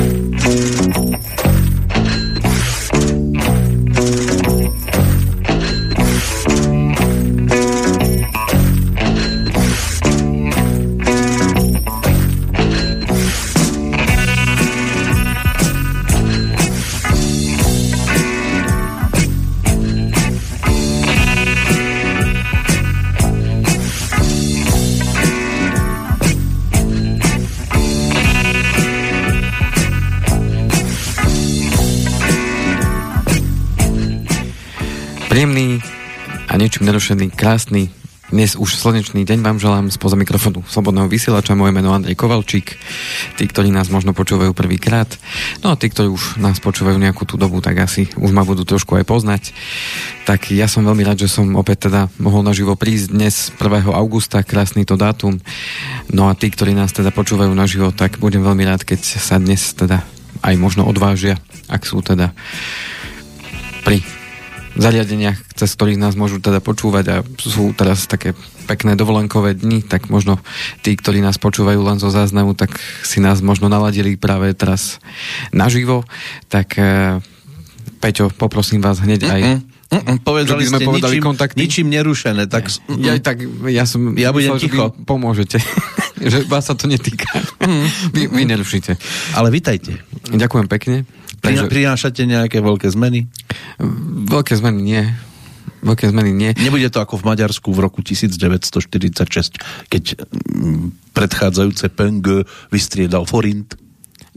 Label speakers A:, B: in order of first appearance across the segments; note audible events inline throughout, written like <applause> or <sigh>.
A: Bye. Nerušený, krásny, dnes už slnečný deň vám želám spoza mikrofónu Slobodného vysielača. Moje meno Andrej Kovalčík. Tí, ktorí nás možno počúvajú prvýkrát, no a tí, ktorí už nás počúvajú nejakú tú dobu, tak asi už ma budú trošku aj poznať. Tak ja som veľmi rád, že som opäť teda mohol naživo prísť dnes 1. augusta, krásny to dátum. No a tí, ktorí nás teda počúvajú naživo, tak budem veľmi rád, keď sa dnes teda aj možno odvážia, ak sú teda pri zariadeniach, cez ktorých nás môžu teda počúvať a sú teraz také pekné dovolenkové dni, tak možno tí, ktorí nás počúvajú len zo záznamu, tak si nás možno naladili práve teraz naživo. Tak e, Peťo, poprosím vás hneď aj
B: Mm-mm. Povedali sme ste povedali ničím, kontakty. ničím nerušené. Tak,
A: ja, tak ja som
B: ja budem myslel, ticho.
A: Že pomôžete. <laughs> že vás sa to netýka. Mm. vy, vy nerušíte.
B: Ale vitajte.
A: Ďakujem pekne.
B: Takže... Prinášate nejaké veľké zmeny?
A: Veľké zmeny nie. Veľké zmeny nie.
B: Nebude to ako v Maďarsku v roku 1946, keď mm, predchádzajúce PNG vystriedal forint?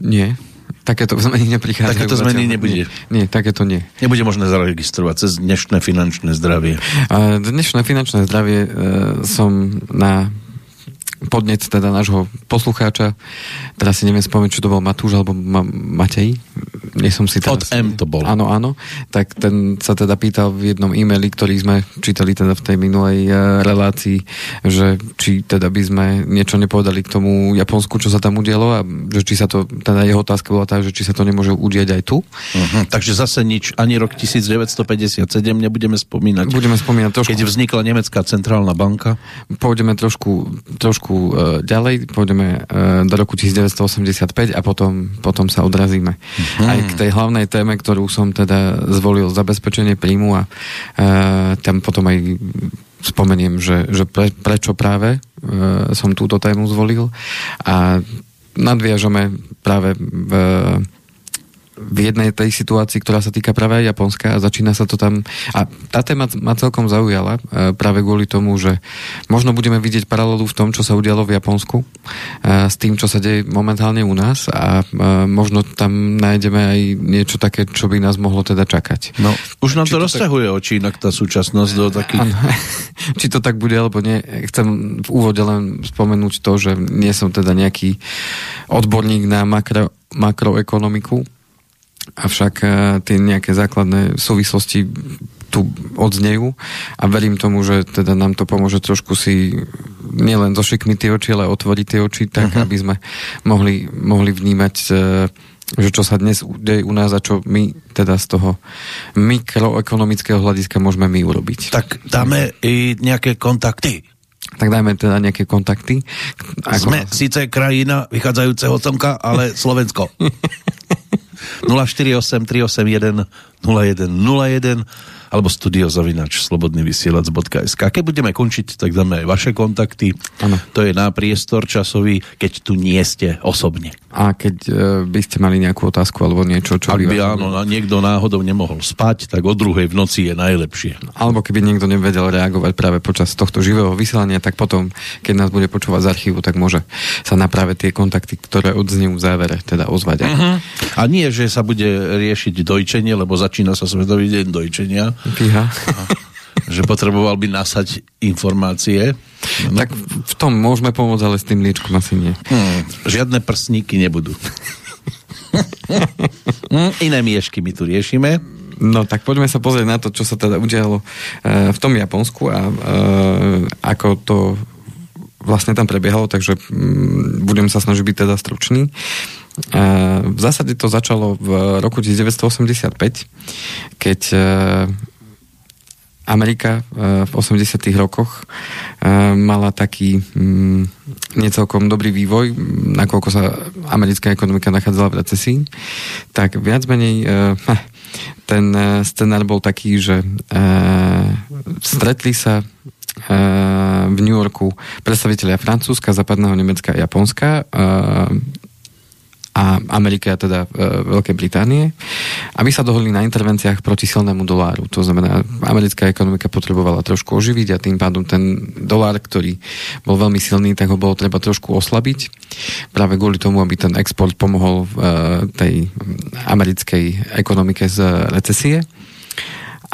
A: Nie. Takéto zmeny neprichádzajú.
B: Takéto zmeny nebude.
A: Nie, nie, takéto nie.
B: Nebude možné zaregistrovať cez dnešné finančné zdravie.
A: A dnešné finančné zdravie e, som na podnec teda nášho poslucháča, teraz si neviem spomenúť, či to bol Matúš alebo Ma- Matej, nie som si teraz...
B: Od M to bol.
A: Áno, áno, tak ten sa teda pýtal v jednom e-maili, ktorý sme čítali teda v tej minulej uh, relácii, že či teda by sme niečo nepovedali k tomu Japonsku, čo sa tam udialo a že či sa to, teda jeho otázka bola tá, že či sa to nemôže udieť aj tu.
B: Uh-huh. Takže zase nič, ani rok 1957 nebudeme spomínať.
A: Budeme spomínať trošku.
B: Keď vznikla Nemecká centrálna banka.
A: Pôjdeme trošku, trošku uh, ďalej, pôjdeme uh, do roku 1985 a potom, potom sa odrazíme. Hmm. Aj k tej hlavnej téme, ktorú som teda zvolil zabezpečenie príjmu a uh, tam potom aj spomeniem, že, že pre, prečo práve uh, som túto tému zvolil a nadviažeme práve v v jednej tej situácii, ktorá sa týka práve aj Japonska a začína sa to tam... A tá téma ma celkom zaujala e, práve kvôli tomu, že možno budeme vidieť paralelu v tom, čo sa udialo v Japonsku e, s tým, čo sa deje momentálne u nás a e, možno tam nájdeme aj niečo také, čo by nás mohlo teda čakať.
B: No, už nám Či to, to rozťahuje tak... oči inak tá súčasnosť do takých... <laughs>
A: Či to tak bude, alebo nie. Chcem v úvode len spomenúť to, že nie som teda nejaký odborník na makro, makroekonomiku, avšak e, tie nejaké základné súvislosti tu odznejú a verím tomu, že teda nám to pomôže trošku si nielen zošikmiť tie oči, ale otvoriť tie oči tak, uh-huh. aby sme mohli, mohli vnímať e, že čo sa dnes deje u nás a čo my teda z toho mikroekonomického hľadiska môžeme my urobiť.
B: Tak dáme i nejaké kontakty
A: tak dajme teda nejaké kontakty.
B: Ako... Sme síce krajina vychádzajúceho slnka, ale Slovensko. <laughs> 048 381 0101 alebo studiozavinač slobodnyvysielac.sk Keď budeme končiť, tak dáme aj vaše kontakty. Ano. To je na priestor časový, keď tu nie ste osobne.
A: A keď e, by ste mali nejakú otázku alebo niečo, čo
B: Ak by, áno, niekto náhodou nemohol spať, tak o druhej v noci je najlepšie.
A: Alebo keby niekto nevedel reagovať práve počas tohto živého vysielania, tak potom, keď nás bude počúvať z archívu, tak môže sa na práve tie kontakty, ktoré odznejú v závere, teda ozvať. Uh-huh.
B: A nie, že sa bude riešiť dojčenie, lebo začína sa Svetový deň dojčenia.
A: Fíha.
B: Že potreboval by nasať informácie.
A: No. Tak v tom môžeme pomôcť, ale s tým liečkom asi nie.
B: Hmm, žiadne prsníky nebudú. <laughs> hmm, iné miešky my tu riešime.
A: No tak poďme sa pozrieť na to, čo sa teda udialo e, v tom Japonsku a e, ako to vlastne tam prebiehalo, takže mm, budem sa snažiť byť teda stručný. E, v zásade to začalo v roku 1985, keď Amerika v 80. rokoch mala taký mm, necelkom dobrý vývoj, nakoľko sa americká ekonomika nachádzala v recesii, tak viac menej ten scenár bol taký, že stretli sa v New Yorku predstaviteľia Francúzska, Západného Nemecka a Japonska a Ameriky a teda e, Veľkej Británie, aby sa dohodli na intervenciách proti silnému doláru. To znamená, americká ekonomika potrebovala trošku oživiť a tým pádom ten dolár, ktorý bol veľmi silný, tak ho bolo treba trošku oslabiť. Práve kvôli tomu, aby ten export pomohol e, tej americkej ekonomike z recesie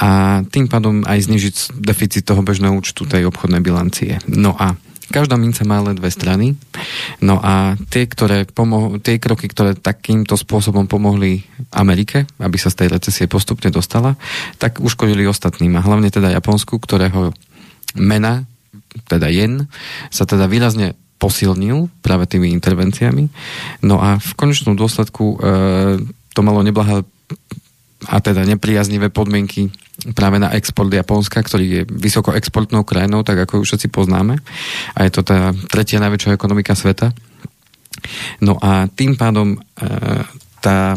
A: a tým pádom aj znižiť deficit toho bežného účtu tej obchodnej bilancie. No a Každá minca má len dve strany. No a tie, ktoré pomo- tie kroky, ktoré takýmto spôsobom pomohli Amerike, aby sa z tej recesie postupne dostala, tak uškodili ostatným. A hlavne teda Japonsku, ktorého mena, teda jen, sa teda výrazne posilnil práve tými intervenciami. No a v konečnom dôsledku e, to malo neblahé a teda nepriaznivé podmienky práve na export Japonska, ktorý je vysoko exportnou krajinou, tak ako ju všetci poznáme. A je to tá tretia najväčšia ekonomika sveta. No a tým pádom e, tá,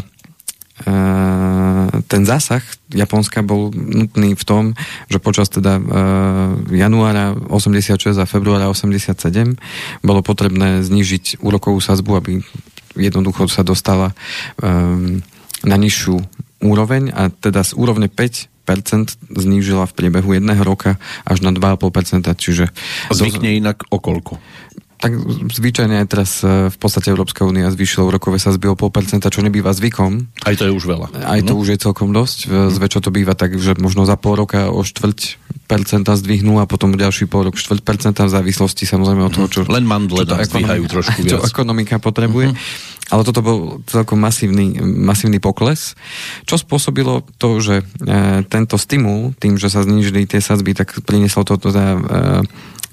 A: e, ten zásah Japonska bol nutný v tom, že počas teda e, januára 86 a februára 87 bolo potrebné znížiť úrokovú sazbu, aby jednoducho sa dostala na nižšiu úroveň a teda z úrovne 5 znížila v priebehu jedného roka až na 2,5%, čiže...
B: Zvykne inak okolko?
A: Tak zvyčajne aj teraz e, v podstate Európska únia zvýšila úrokové sazby o 0,5%, čo nebýva zvykom.
B: Aj to je už veľa.
A: Aj to mm. už je celkom dosť. Mm. Zväčša to býva tak, že možno za pol roka o štvrť percenta zdvihnú a potom ďalší pol rok štvrť percenta v závislosti samozrejme od toho, čo...
B: Len mandle čo ekonomika, trošku viac.
A: Čo ekonomika potrebuje. Mm-hmm. Ale toto bol celkom masívny, masívny pokles, čo spôsobilo to, že e, tento stimul, tým, že sa znížili tie sadzby, tak prinieslo to teda e,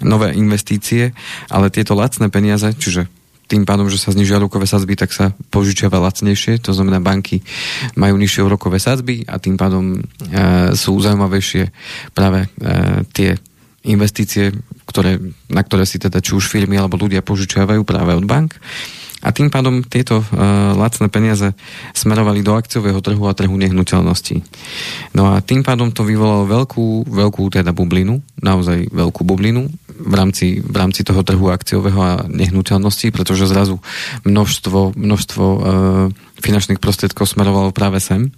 A: nové investície, ale tieto lacné peniaze, čiže tým pádom, že sa znižia úrokové sadzby, tak sa požičiava lacnejšie, to znamená banky majú nižšie úrokové sadzby a tým pádom e, sú zaujímavejšie práve e, tie investície, ktoré, na ktoré si teda či už firmy alebo ľudia požičiavajú práve od bank a tým pádom tieto uh, lacné peniaze smerovali do akciového trhu a trhu nehnuteľností. No a tým pádom to vyvolalo veľkú, veľkú teda bublinu, naozaj veľkú bublinu v rámci, v rámci toho trhu akciového a nehnuteľností, pretože zrazu množstvo, množstvo uh, finančných prostriedkov smerovalo práve sem.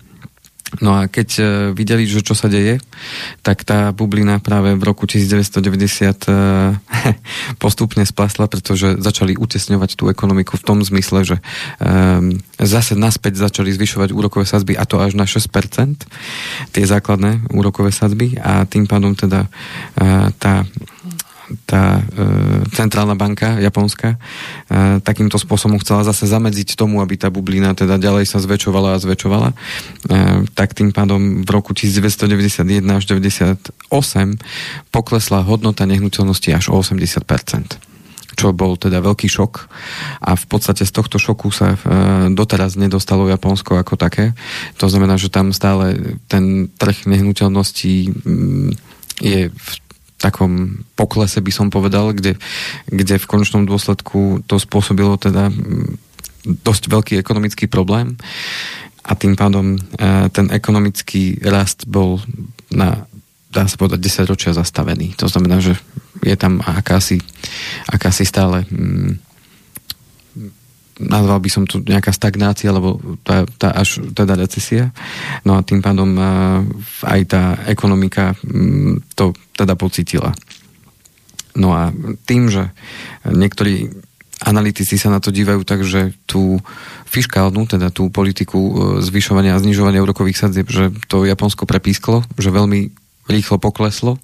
A: No a keď uh, videli, že čo sa deje, tak tá bublina práve v roku 1990 uh, <laughs> postupne splasla, pretože začali utesňovať tú ekonomiku v tom zmysle, že um, zase naspäť začali zvyšovať úrokové sadzby a to až na 6%, tie základné úrokové sadzby. A tým pádom teda tá tá e, centrálna banka japonská e, takýmto spôsobom chcela zase zamedziť tomu, aby tá bublina teda ďalej sa zväčšovala a zväčšovala, e, tak tým pádom v roku 1991 až 98 poklesla hodnota nehnuteľnosti až o 80% čo bol teda veľký šok a v podstate z tohto šoku sa e, doteraz nedostalo Japonsko ako také. To znamená, že tam stále ten trh nehnuteľností mm, je v takom poklese by som povedal, kde, kde v konečnom dôsledku to spôsobilo teda mm, dosť veľký ekonomický problém a tým pádom e, ten ekonomický rast bol na dá sa povedať 10 ročia zastavený. To znamená, že je tam akási, akási stále mm, nazval by som tu nejaká stagnácia, alebo tá, tá až teda recesia. No a tým pádom aj tá ekonomika mm, to teda pocitila. No a tým, že niektorí analytici sa na to dívajú tak, že tú fiskálnu, teda tú politiku e, zvyšovania a znižovania úrokových sadzieb, že to Japonsko prepísklo, že veľmi rýchlo pokleslo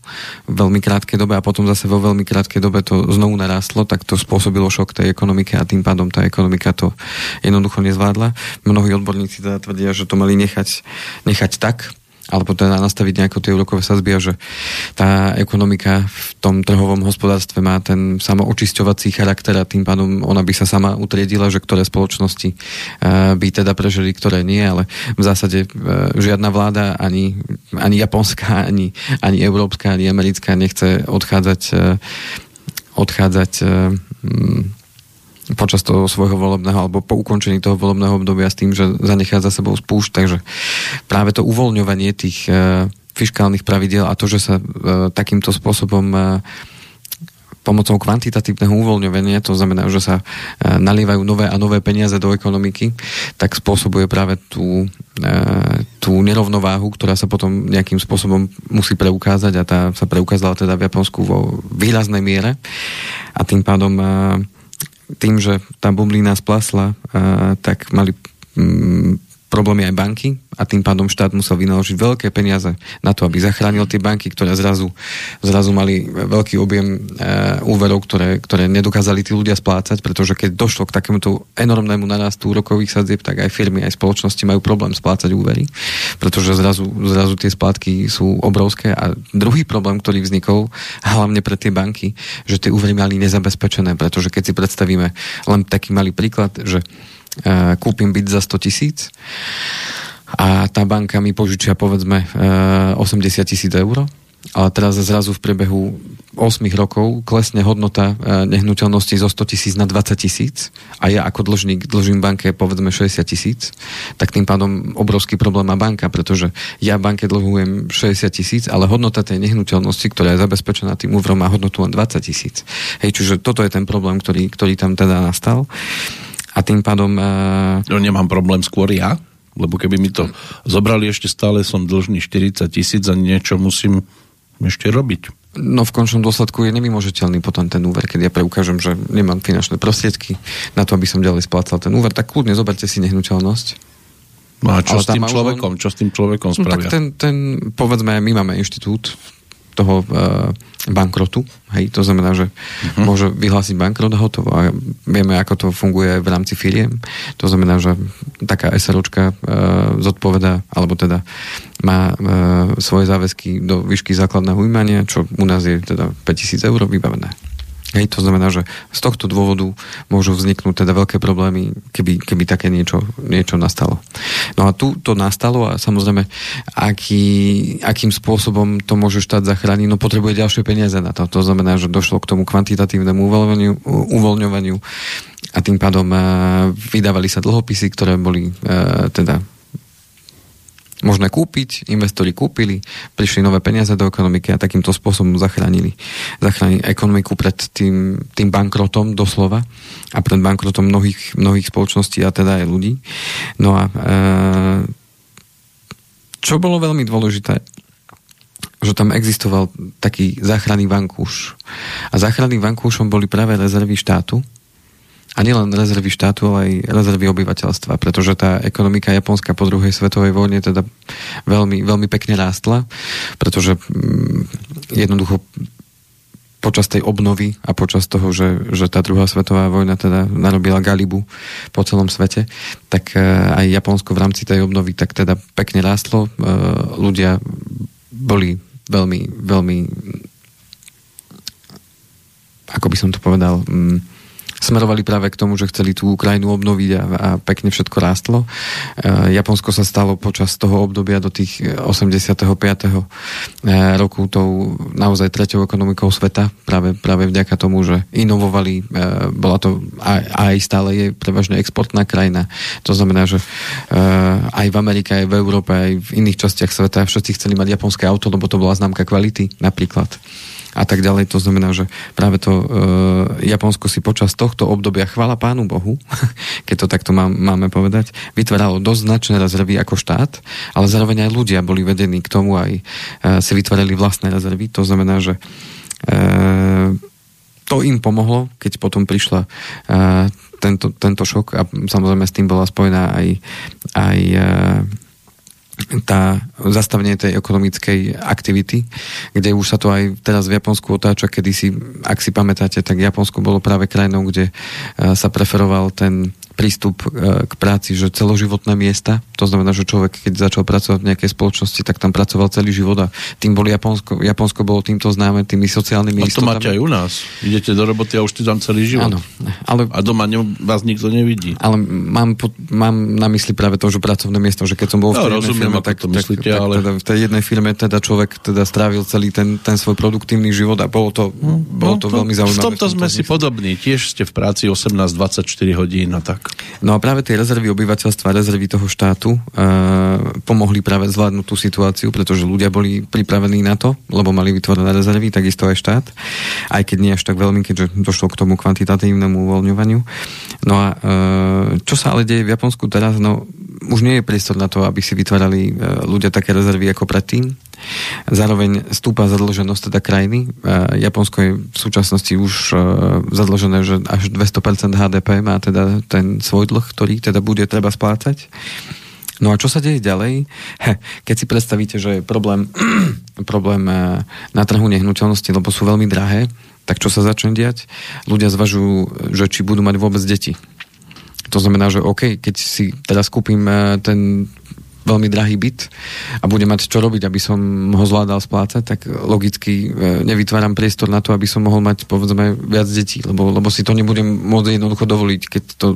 A: v veľmi krátkej dobe a potom zase vo veľmi krátkej dobe to znovu narástlo, tak to spôsobilo šok tej ekonomike a tým pádom tá ekonomika to jednoducho nezvládla. Mnohí odborníci teda tvrdia, že to mali nechať, nechať tak, alebo teda nastaviť nejako tie úrokové sazby a že tá ekonomika v tom trhovom hospodárstve má ten samoočisťovací charakter a tým pádom ona by sa sama utriedila, že ktoré spoločnosti uh, by teda prežili, ktoré nie, ale v zásade uh, žiadna vláda, ani, ani japonská, ani, ani európska, ani americká nechce odchádzať uh, odchádzať počas toho svojho volebného alebo po ukončení toho volebného obdobia s tým, že zanechá za sebou spúšť, takže práve to uvoľňovanie tých e, fiskálnych pravidel a to, že sa e, takýmto spôsobom e, pomocou kvantitatívneho uvoľňovania, to znamená, že sa e, nalievajú nové a nové peniaze do ekonomiky, tak spôsobuje práve tú, e, tú nerovnováhu, ktorá sa potom nejakým spôsobom musí preukázať a tá sa preukázala teda v Japonsku vo výraznej miere. A tým pádom e, tým, že tá bublina splasla, tak mali mm, problémy aj banky a tým pádom štát musel vynaložiť veľké peniaze na to, aby zachránil tie banky, ktoré zrazu, zrazu mali veľký objem e, úverov, ktoré, ktoré nedokázali tí ľudia splácať, pretože keď došlo k takémuto enormnému narastu úrokových sadzieb, tak aj firmy, aj spoločnosti majú problém splácať úvery, pretože zrazu, zrazu tie splátky sú obrovské. A druhý problém, ktorý vznikol hlavne pre tie banky, že tie úvery mali nezabezpečené, pretože keď si predstavíme len taký malý príklad, že kúpim byt za 100 tisíc a tá banka mi požičia povedzme 80 e, tisíc eur ale teraz zrazu v priebehu 8 rokov klesne hodnota e, nehnuteľnosti zo 100 tisíc na 20 tisíc a ja ako dlžník dlžím banke povedzme 60 tisíc, tak tým pádom obrovský problém má banka, pretože ja banke dlhujem 60 tisíc, ale hodnota tej nehnuteľnosti, ktorá je zabezpečená tým úverom, má hodnotu len 20 tisíc. Hej, čiže toto je ten problém, ktorý, ktorý tam teda nastal a tým pádom... Uh...
B: No, nemám problém skôr ja, lebo keby mi to zobrali ešte stále, som dlžný 40 tisíc a niečo musím ešte robiť.
A: No v končnom dôsledku je nemimožiteľný potom ten úver, keď ja preukážem, že nemám finančné prostriedky na to, aby som ďalej splácal ten úver, tak kľudne zoberte si nehnuteľnosť.
B: No a čo Ale s tým človekom? Čo s tým človekom spravia?
A: No, tak ten, ten, povedzme, my máme inštitút toho uh, bankrotu. Hej, to znamená, že uh-huh. môže vyhlásiť bankrot a hotovo. A vieme, ako to funguje v rámci firiem. To znamená, že taká SROčka e, zodpoveda, alebo teda má e, svoje záväzky do výšky základného ujímania, čo u nás je teda 5000 eur vybavené. Hej, to znamená, že z tohto dôvodu môžu vzniknúť teda veľké problémy, keby, keby také niečo, niečo nastalo. No a tu to nastalo a samozrejme, aký, akým spôsobom to môže štát zachrániť, no potrebuje ďalšie peniaze na to. To znamená, že došlo k tomu kvantitatívnemu uvoľňovaniu, uvoľňovaniu a tým pádom uh, vydávali sa dlhopisy, ktoré boli uh, teda možné kúpiť, investori kúpili, prišli nové peniaze do ekonomiky a takýmto spôsobom zachránili, zachránili ekonomiku pred tým, tým bankrotom doslova a pred bankrotom mnohých, mnohých spoločností a teda aj ľudí. No a e, čo bolo veľmi dôležité, že tam existoval taký záchranný vankúš. A záchranným vankúšom boli práve rezervy štátu, a nielen rezervy štátu, ale aj rezervy obyvateľstva, pretože tá ekonomika Japonska po druhej svetovej vojne teda veľmi, veľmi pekne rástla, pretože mm, jednoducho počas tej obnovy a počas toho, že, že tá druhá svetová vojna teda narobila galibu po celom svete, tak e, aj Japonsko v rámci tej obnovy tak teda pekne rástlo. E, ľudia boli veľmi, veľmi ako by som to povedal, mm, smerovali práve k tomu, že chceli tú Ukrajinu obnoviť a, a pekne všetko rástlo. E, Japonsko sa stalo počas toho obdobia do tých 85. E, roku tou naozaj treťou ekonomikou sveta, práve, práve vďaka tomu, že inovovali, e, bola to aj, aj stále je prevažne exportná krajina. To znamená, že e, aj v Amerike, aj v Európe, aj v iných častiach sveta všetci chceli mať japonské auto, lebo to bola známka kvality napríklad a tak ďalej. To znamená, že práve to e, Japonsko si počas tohto obdobia, chvála pánu Bohu, <laughs> keď to takto má, máme povedať, vytváralo dosť značné rezervy ako štát, ale zároveň aj ľudia boli vedení k tomu aj e, si vytvárali vlastné rezervy. To znamená, že e, to im pomohlo, keď potom prišla e, tento, tento šok a samozrejme s tým bola spojená aj, aj e, tá zastavenie tej ekonomickej aktivity, kde už sa to aj teraz v Japonsku otáča, kedy si, ak si pamätáte, tak Japonsko bolo práve krajinou, kde e, sa preferoval ten prístup e, k práci, že celoživotné miesta, to znamená, že človek, keď začal pracovať v nejakej spoločnosti, tak tam pracoval celý život a tým bol Japonsko, Japonsko bolo týmto známe, tými sociálnymi
B: a to máte aj u nás. Idete do roboty a už ty tam celý život. Áno, ale, a doma ne, vás nikto nevidí.
A: Ale mám, mám na mysli práve to, že pracovné miesto, že keď som bol v
B: tej no, jednej firme, tak, myslíte, tak, ale...
A: teda v tej jednej firme teda človek teda strávil celý ten, ten svoj produktívny život a bolo to, no, bolo to, to veľmi zaujímavé.
B: V tomto sme si podobní. Tiež ste v práci 18-24 hodín a tak.
A: No a práve tie rezervy obyvateľstva, rezervy toho štátu e, pomohli práve zvládnuť tú situáciu, pretože ľudia boli pripravení na to, lebo mali vytvorené rezervy, takisto aj štát, aj keď nie až tak veľmi, keďže došlo k tomu kvantitatívnemu uvoľňovaniu. No a e, čo sa ale deje v Japonsku teraz, no už nie je priestor na to, aby si vytvárali e, ľudia také rezervy ako predtým. Zároveň stúpa zadlženosť teda krajiny. E, Japonsko je v súčasnosti už e, zadlžené, že až 200% HDP má teda ten svoj dlh, ktorý teda bude treba splácať. No a čo sa deje ďalej? Keď si predstavíte, že je problém, <clears throat> problém na trhu nehnuteľnosti, lebo sú veľmi drahé, tak čo sa začne diať? Ľudia zvažujú, že či budú mať vôbec deti. To znamená, že OK, keď si teraz kúpim ten veľmi drahý byt a budem mať čo robiť, aby som ho zvládal splácať, tak logicky eh, nevytváram priestor na to, aby som mohol mať povedzme viac detí, lebo, lebo si to nebudem môcť jednoducho dovoliť, keď to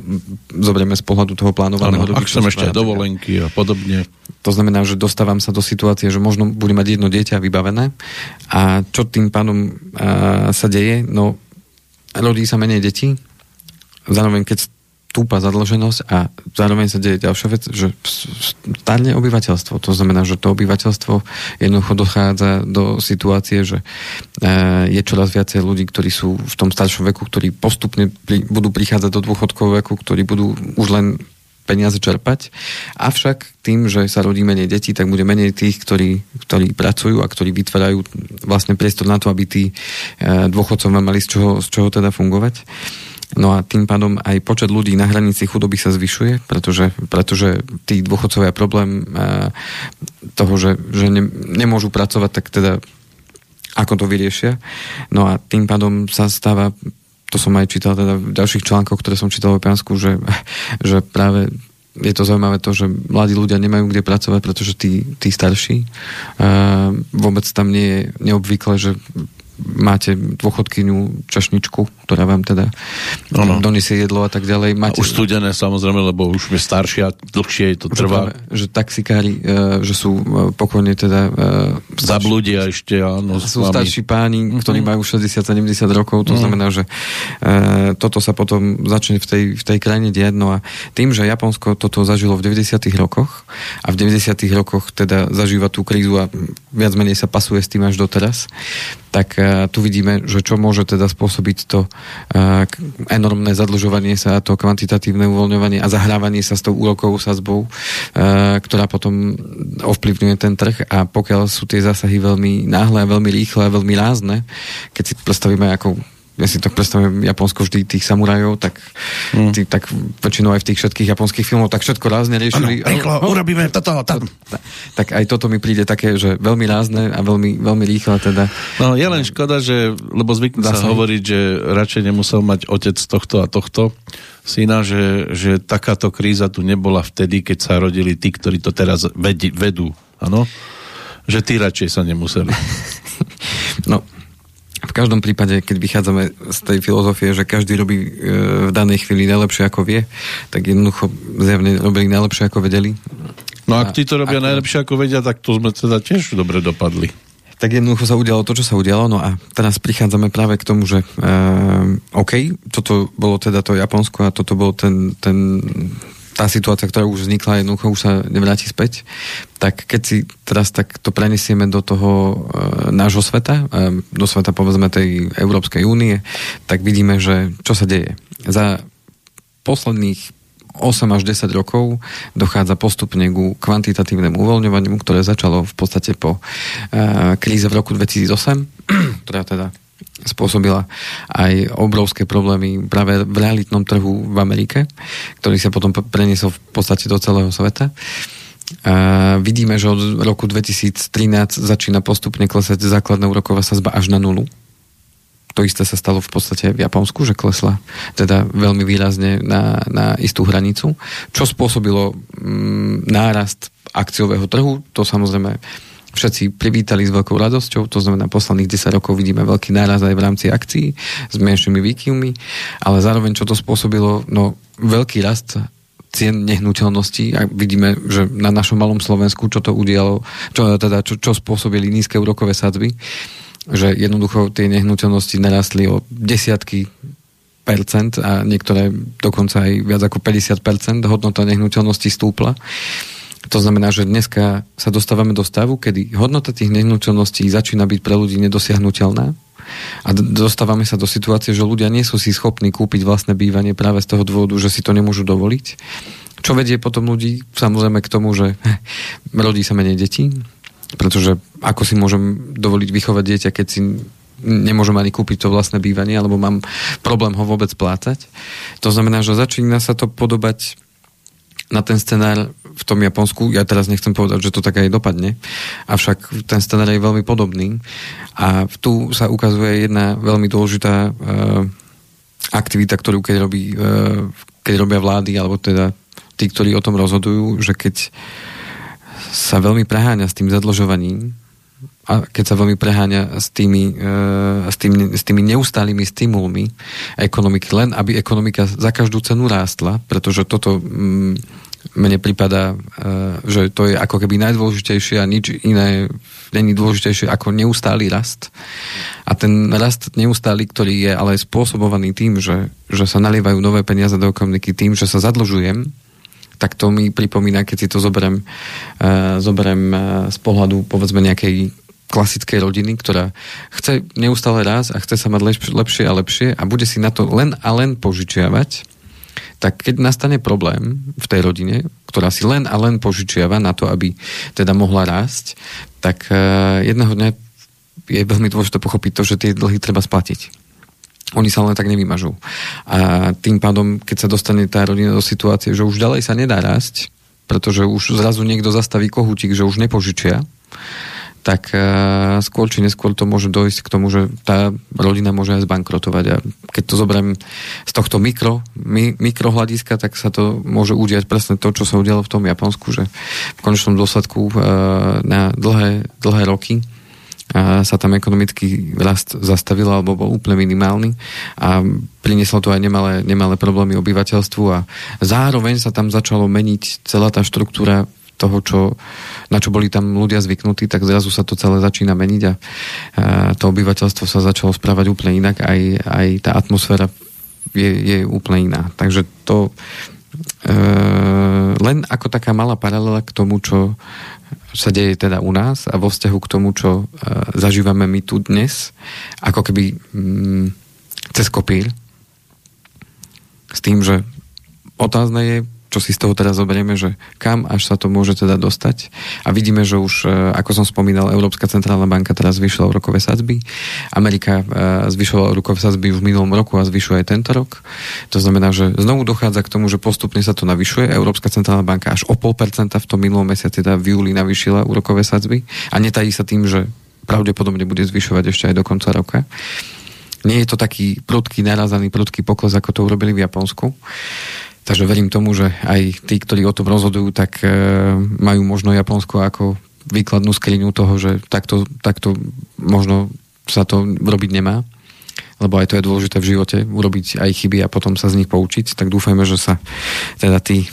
A: zoberieme z pohľadu toho plánovaného.
B: Ano, ak som ešte dovolenky a podobne.
A: To znamená, že dostávam sa do situácie, že možno budem mať jedno dieťa vybavené a čo tým pánom a, eh, sa deje? No, rodí sa menej detí, zároveň keď stúpa zadlženosť a zároveň sa deje ďalšia vec, že starne obyvateľstvo. To znamená, že to obyvateľstvo jednoducho dochádza do situácie, že e, je čoraz viacej ľudí, ktorí sú v tom staršom veku, ktorí postupne budú prichádzať do dôchodkového veku, ktorí budú už len peniaze čerpať. Avšak tým, že sa rodí menej detí, tak bude menej tých, ktorí, ktorí pracujú a ktorí vytvárajú vlastne priestor na to, aby tí e, dôchodcovia mali z čoho, z čoho teda fungovať. No a tým pádom aj počet ľudí na hranici chudoby sa zvyšuje, pretože, pretože tí dôchodcovia problém e, toho, že, že ne, nemôžu pracovať, tak teda ako to vyriešia. No a tým pádom sa stáva, to som aj čítal teda v ďalších článkoch, ktoré som čítal v Piansku, že, že práve je to zaujímavé to, že mladí ľudia nemajú kde pracovať, pretože tí, tí starší uh, vôbec tam nie je neobvykle, že máte dôchodkyňu čašničku, ktorá vám teda ano. donesie jedlo a tak ďalej.
B: Máte... A už studené samozrejme, lebo už je staršia, dlhšie to trvá.
A: Že, že taxikári, e, že sú e, pokojne teda...
B: E, Zabludia ešte, áno.
A: Sú starší páni, mm-hmm. ktorí majú 60-70 rokov, to mm. znamená, že toto sa potom začne v tej, v tej krajine diať. No a tým, že Japonsko toto zažilo v 90 rokoch a v 90 rokoch teda zažíva tú krízu a viac menej sa pasuje s tým až doteraz, tak tu vidíme, že čo môže teda spôsobiť to uh, enormné zadlžovanie sa, to kvantitatívne uvoľňovanie a zahrávanie sa s tou úrokovou sazbou, uh, ktorá potom ovplyvňuje ten trh. A pokiaľ sú tie zásahy veľmi náhle, veľmi rýchle a veľmi rázne, keď si predstavíme, ako ja si tak predstavujem Japonsko vždy tých samurajov, tak, mm. tí, tak väčšinou aj v tých všetkých japonských filmoch tak všetko rázne riešili.
B: Ano, rýchlo, oh, urobíme toto, tam.
A: Tak aj toto mi príde také, že veľmi rázne a veľmi, veľmi rýchlo teda.
B: No je len škoda, že, lebo zvykne sa hovoriť, že radšej nemusel mať otec tohto a tohto syna, že, že takáto kríza tu nebola vtedy, keď sa rodili tí, ktorí to teraz vedí, vedú. Áno? Že tí radšej sa nemuseli. <laughs>
A: no, každom prípade, keď vychádzame z tej filozofie, že každý robí e, v danej chvíli najlepšie ako vie, tak jednoducho zjavne robili najlepšie ako vedeli.
B: No ak tí to robia ako... najlepšie ako vedia, tak to sme teda tiež dobre dopadli.
A: Tak jednoducho sa udialo to, čo sa udialo. No a teraz prichádzame práve k tomu, že e, OK, toto bolo teda to Japonsko a toto bol ten, ten tá situácia, ktorá už vznikla, jednoducho už sa nevráti späť, tak keď si teraz tak to prenesieme do toho e, nášho sveta, e, do sveta povedzme tej Európskej únie, tak vidíme, že čo sa deje. Za posledných 8 až 10 rokov dochádza postupne ku kvantitatívnemu uvoľňovaniu, ktoré začalo v podstate po e, kríze v roku 2008, <clears throat> ktorá teda spôsobila aj obrovské problémy práve v realitnom trhu v Amerike, ktorý sa potom preniesol v podstate do celého sveta. A vidíme, že od roku 2013 začína postupne klesať základná úroková sazba až na nulu. To isté sa stalo v podstate v Japonsku, že klesla teda veľmi výrazne na, na istú hranicu, čo spôsobilo mm, nárast akciového trhu. To samozrejme všetci privítali s veľkou radosťou, to znamená posledných 10 rokov vidíme veľký náraz aj v rámci akcií s menšími výkyvmi, ale zároveň čo to spôsobilo, no veľký rast cien nehnuteľností a vidíme, že na našom malom Slovensku, čo to udialo, čo, teda, čo, čo spôsobili nízke úrokové sadzby, že jednoducho tie nehnuteľnosti narastli o desiatky percent a niektoré dokonca aj viac ako 50% hodnota nehnuteľnosti stúpla. To znamená, že dneska sa dostávame do stavu, kedy hodnota tých nehnuteľností začína byť pre ľudí nedosiahnutelná a dostávame sa do situácie, že ľudia nie sú si schopní kúpiť vlastné bývanie práve z toho dôvodu, že si to nemôžu dovoliť. Čo vedie potom ľudí samozrejme k tomu, že <laughs> rodí sa menej detí, pretože ako si môžem dovoliť vychovať dieťa, keď si nemôžem ani kúpiť to vlastné bývanie, alebo mám problém ho vôbec plácať. To znamená, že začína sa to podobať na ten scenár v tom Japonsku, ja teraz nechcem povedať, že to tak aj dopadne, avšak ten scenár je veľmi podobný. A tu sa ukazuje jedna veľmi dôležitá uh, aktivita, ktorú keď, robí, uh, keď robia vlády, alebo teda tí, ktorí o tom rozhodujú, že keď sa veľmi preháňa s tým zadlžovaním a keď sa veľmi preháňa s tými, e, s tými, s tými neustálými stimulmi ekonomiky, len aby ekonomika za každú cenu rástla, pretože toto mm, mne prípada, e, že to je ako keby najdôležitejšie a nič iné není dôležitejšie ako neustály rast. A ten rast neustály, ktorý je ale spôsobovaný tým, že, že sa nalievajú nové peniaze do ekonomiky tým, že sa zadlžujem, tak to mi pripomína, keď si to zoberiem, uh, zoberiem uh, z pohľadu povedzme nejakej klasickej rodiny, ktorá chce neustále raz a chce sa mať lepšie a lepšie a bude si na to len a len požičiavať, tak keď nastane problém v tej rodine, ktorá si len a len požičiava na to, aby teda mohla rásť, tak uh, jedného dňa je veľmi dôležité pochopiť to, že tie dlhy treba splatiť. Oni sa len tak nevymažú. A tým pádom, keď sa dostane tá rodina do situácie, že už ďalej sa nedá rásť, pretože už zrazu niekto zastaví kohútik, že už nepožičia, tak uh, skôr či neskôr to môže dojsť k tomu, že tá rodina môže aj zbankrotovať. A keď to zoberiem z tohto mikro, mi, mikrohľadiska, tak sa to môže udiať presne to, čo sa udialo v tom Japonsku, že v konečnom dôsledku uh, na dlhé, dlhé roky a sa tam ekonomický rast zastavil alebo bol úplne minimálny a prinieslo to aj nemalé, nemalé problémy obyvateľstvu a zároveň sa tam začalo meniť celá tá štruktúra toho, čo, na čo boli tam ľudia zvyknutí, tak zrazu sa to celé začína meniť a, to obyvateľstvo sa začalo správať úplne inak, aj, aj tá atmosféra je, je úplne iná. Takže to e, len ako taká malá paralela k tomu, čo sa deje teda u nás a vo vzťahu k tomu, čo e, zažívame my tu dnes, ako keby mm, cez kopír, s tým, že otázne je, čo si z toho teraz zoberieme, že kam až sa to môže teda dostať. A vidíme, že už, e, ako som spomínal, Európska centrálna banka teraz zvyšila úrokové sadzby. Amerika e, zvyšovala úrokové sadzby v minulom roku a zvyšuje aj tento rok. To znamená, že znovu dochádza k tomu, že postupne sa to navyšuje. Európska centrálna banka až o pol percenta v tom minulom mesiaci, teda v júli navýšila úrokové sadzby a netají sa tým, že pravdepodobne bude zvyšovať ešte aj do konca roka. Nie je to taký prudký, narazaný prudký pokles, ako to urobili v Japonsku. Takže verím tomu, že aj tí, ktorí o tom rozhodujú, tak e, majú možno Japonsko ako výkladnú skriňu toho, že takto, takto možno sa to robiť nemá lebo aj to je dôležité v živote, urobiť aj chyby a potom sa z nich poučiť, tak dúfajme, že sa teda tí,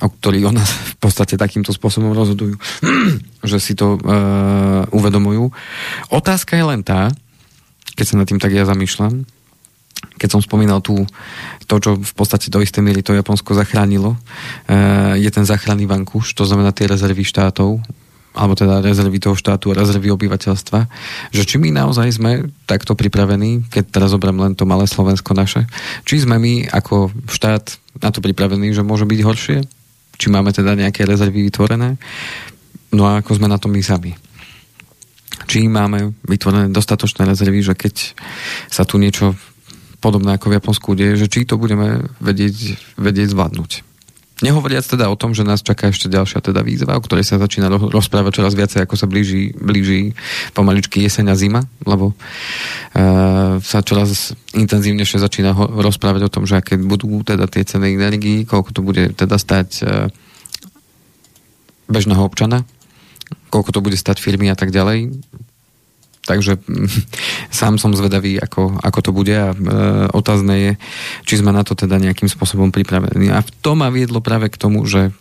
A: o ktorí o nás v podstate takýmto spôsobom rozhodujú, <clears throat> že si to uh, uvedomujú. Otázka je len tá, keď sa nad tým tak ja zamýšľam, keď som spomínal tu to, čo v podstate do istej miery to Japonsko zachránilo, eh, je ten záchranný vankúš, to znamená tie rezervy štátov, alebo teda rezervy toho štátu rezervy obyvateľstva, že či my naozaj sme takto pripravení, keď teraz zoberiem len to malé Slovensko naše, či sme my ako štát na to pripravení, že môže byť horšie, či máme teda nejaké rezervy vytvorené, no a ako sme na to my sami? Či máme vytvorené dostatočné rezervy, že keď sa tu niečo podobné ako v Japonsku deje, že či to budeme vedieť, vedieť zvládnuť. Nehovoriac teda o tom, že nás čaká ešte ďalšia teda výzva, o ktorej sa začína rozprávať čoraz viacej, ako sa blíži, blíži pomaličky jeseň a zima, lebo uh, sa čoraz intenzívnejšie začína ho- rozprávať o tom, že aké budú teda tie ceny energii, koľko to bude teda stať uh, bežného občana, koľko to bude stať firmy a tak ďalej. Takže <laughs> sám som zvedavý, ako, ako to bude a e, otázne je, či sme na to teda nejakým spôsobom pripravení. A to ma viedlo práve k tomu, že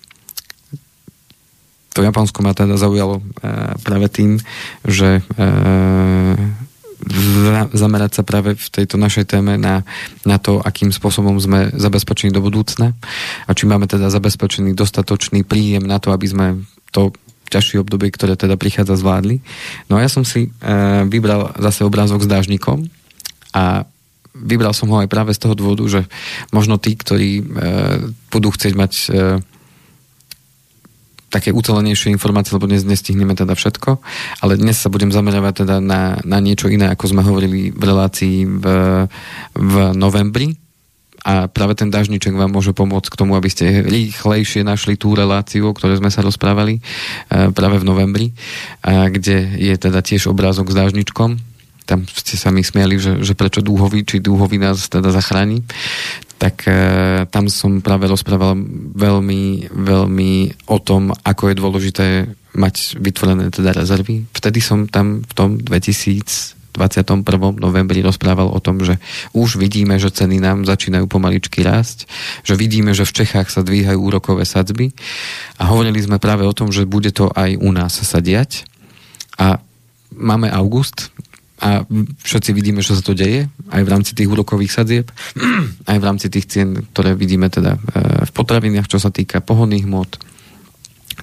A: to Japonsko ma teda zaujalo e, práve tým, že e, zamerať sa práve v tejto našej téme na, na to, akým spôsobom sme zabezpečení do budúcna a či máme teda zabezpečený dostatočný príjem na to, aby sme to ťažšie obdobie, ktoré teda prichádza, zvládli. No a ja som si e, vybral zase obrázok s dážnikom a vybral som ho aj práve z toho dôvodu, že možno tí, ktorí e, budú chcieť mať e, také ucelenejšie informácie, lebo dnes nestihneme teda všetko, ale dnes sa budem zamerávať teda na, na niečo iné, ako sme hovorili v relácii v, v novembri, a práve ten dažniček vám môže pomôcť k tomu, aby ste rýchlejšie našli tú reláciu, o ktorej sme sa rozprávali e, práve v novembri, kde je teda tiež obrázok s dážničkom. Tam ste sa mi smiali, že, že prečo dúhový, či dúhový nás teda zachráni tak e, tam som práve rozprával veľmi, veľmi o tom, ako je dôležité mať vytvorené teda rezervy. Vtedy som tam v tom 2000 21. novembri rozprával o tom, že už vidíme, že ceny nám začínajú pomaličky rásť, že vidíme, že v Čechách sa dvíhajú úrokové sadzby a hovorili sme práve o tom, že bude to aj u nás sa diať a máme august a všetci vidíme, že sa to deje aj v rámci tých úrokových sadzieb, <clears throat> aj v rámci tých cien, ktoré vidíme teda e, v potravinách, čo sa týka pohodných mód,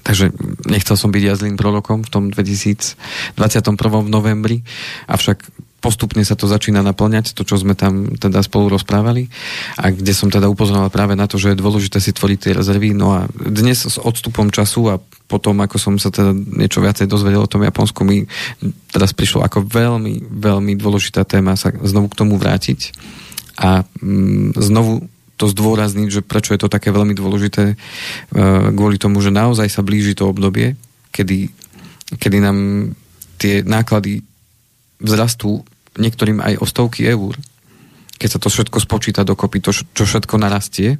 A: Takže nechcel som byť ja zlým prorokom v tom 2021. v novembri, avšak postupne sa to začína naplňať, to, čo sme tam teda spolu rozprávali a kde som teda upozorňoval práve na to, že je dôležité si tvoriť tie rezervy. No a dnes s odstupom času a potom, ako som sa teda niečo viacej dozvedel o tom Japonsku, mi teraz prišlo ako veľmi, veľmi dôležitá téma sa znovu k tomu vrátiť a mm, znovu to zdôrazniť, že prečo je to také veľmi dôležité, e, kvôli tomu, že naozaj sa blíži to obdobie, kedy, kedy nám tie náklady vzrastú niektorým aj o stovky eur keď sa to všetko spočíta dokopy, to, čo všetko narastie.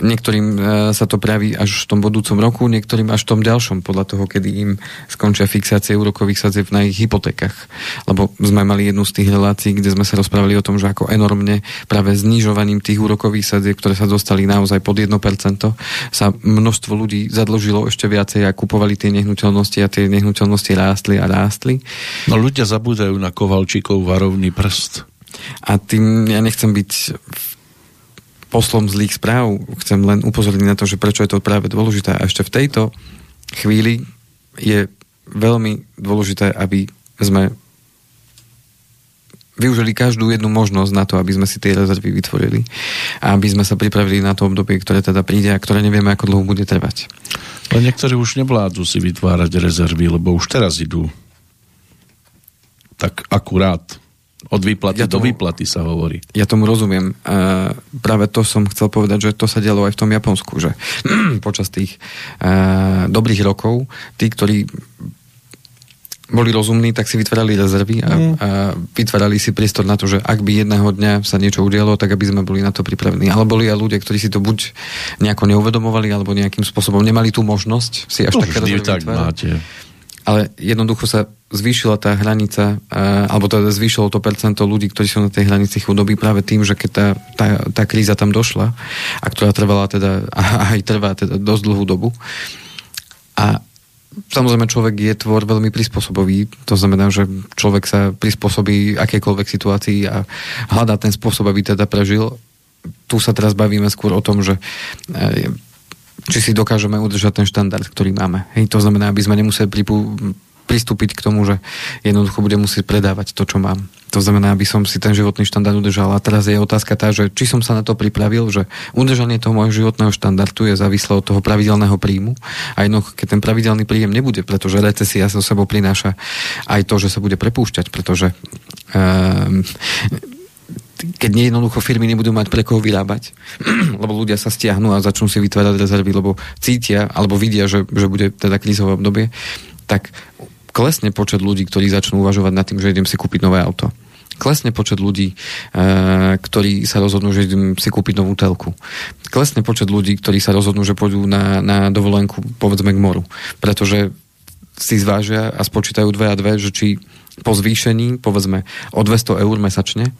A: Niektorým e, sa to praví až v tom budúcom roku, niektorým až v tom ďalšom, podľa toho, kedy im skončia fixácie úrokových sadzieb na ich hypotékach. Lebo sme mali jednu z tých relácií, kde sme sa rozprávali o tom, že ako enormne práve znižovaním tých úrokových sadzieb, ktoré sa dostali naozaj pod 1%, sa množstvo ľudí zadložilo ešte viacej a kupovali tie nehnuteľnosti a tie nehnuteľnosti rástli a rástli.
B: No ľudia zabúdajú na Kovalčíkov varovný prst.
A: A tým ja nechcem byť poslom zlých správ, chcem len upozorniť na to, že prečo je to práve dôležité. A ešte v tejto chvíli je veľmi dôležité, aby sme využili každú jednu možnosť na to, aby sme si tie rezervy vytvorili a aby sme sa pripravili na to obdobie, ktoré teda príde a ktoré nevieme, ako dlho bude trvať.
B: Ale niektorí už nevládzu si vytvárať rezervy, lebo už teraz idú tak akurát od výplaty ja tomu, do výplaty sa hovorí.
A: Ja tomu rozumiem. Uh, práve to som chcel povedať, že to sa dialo aj v tom Japonsku, že <clears throat> počas tých uh, dobrých rokov tí, ktorí boli rozumní, tak si vytvárali rezervy a, mm. a vytvárali si priestor na to, že ak by jedného dňa sa niečo udialo, tak aby sme boli na to pripravení. Ale boli aj ľudia, ktorí si to buď nejako neuvedomovali, alebo nejakým spôsobom nemali tú možnosť si až
B: to také rezervy tak vytvárať. máte
A: ale jednoducho sa zvýšila tá hranica, alebo teda zvýšilo to percento ľudí, ktorí sú na tej hranici chudoby práve tým, že keď tá, tá, tá kríza tam došla, a ktorá trvala teda, a aj trvá teda dosť dlhú dobu. A samozrejme človek je tvor veľmi prispôsobový, to znamená, že človek sa prispôsobí akékoľvek situácii a hľadá ten spôsob, aby teda prežil. Tu sa teraz bavíme skôr o tom, že e, či si dokážeme udržať ten štandard, ktorý máme. Hej, to znamená, aby sme nemuseli pripu- pristúpiť k tomu, že jednoducho budem musieť predávať to, čo mám. To znamená, aby som si ten životný štandard udržal. A teraz je otázka tá, že či som sa na to pripravil, že udržanie toho môjho životného štandardu je závislé od toho pravidelného príjmu. A jednoducho, keď ten pravidelný príjem nebude, pretože recesia so sebou prináša aj to, že sa bude prepúšťať, pretože um, keď nie jednoducho firmy nebudú mať pre koho vyrábať, <clears throat> lebo ľudia sa stiahnu a začnú si vytvárať rezervy, lebo cítia alebo vidia, že, že bude teda krízové obdobie, tak klesne počet ľudí, ktorí začnú uvažovať nad tým, že idem si kúpiť nové auto klesne počet ľudí, e, ktorí sa rozhodnú, že idem si kúpiť novú telku. Klesne počet ľudí, ktorí sa rozhodnú, že pôjdu na, na dovolenku, povedzme, k moru. Pretože si zvážia a spočítajú dve a dve, že či po zvýšení, povedzme, o 200 eur mesačne,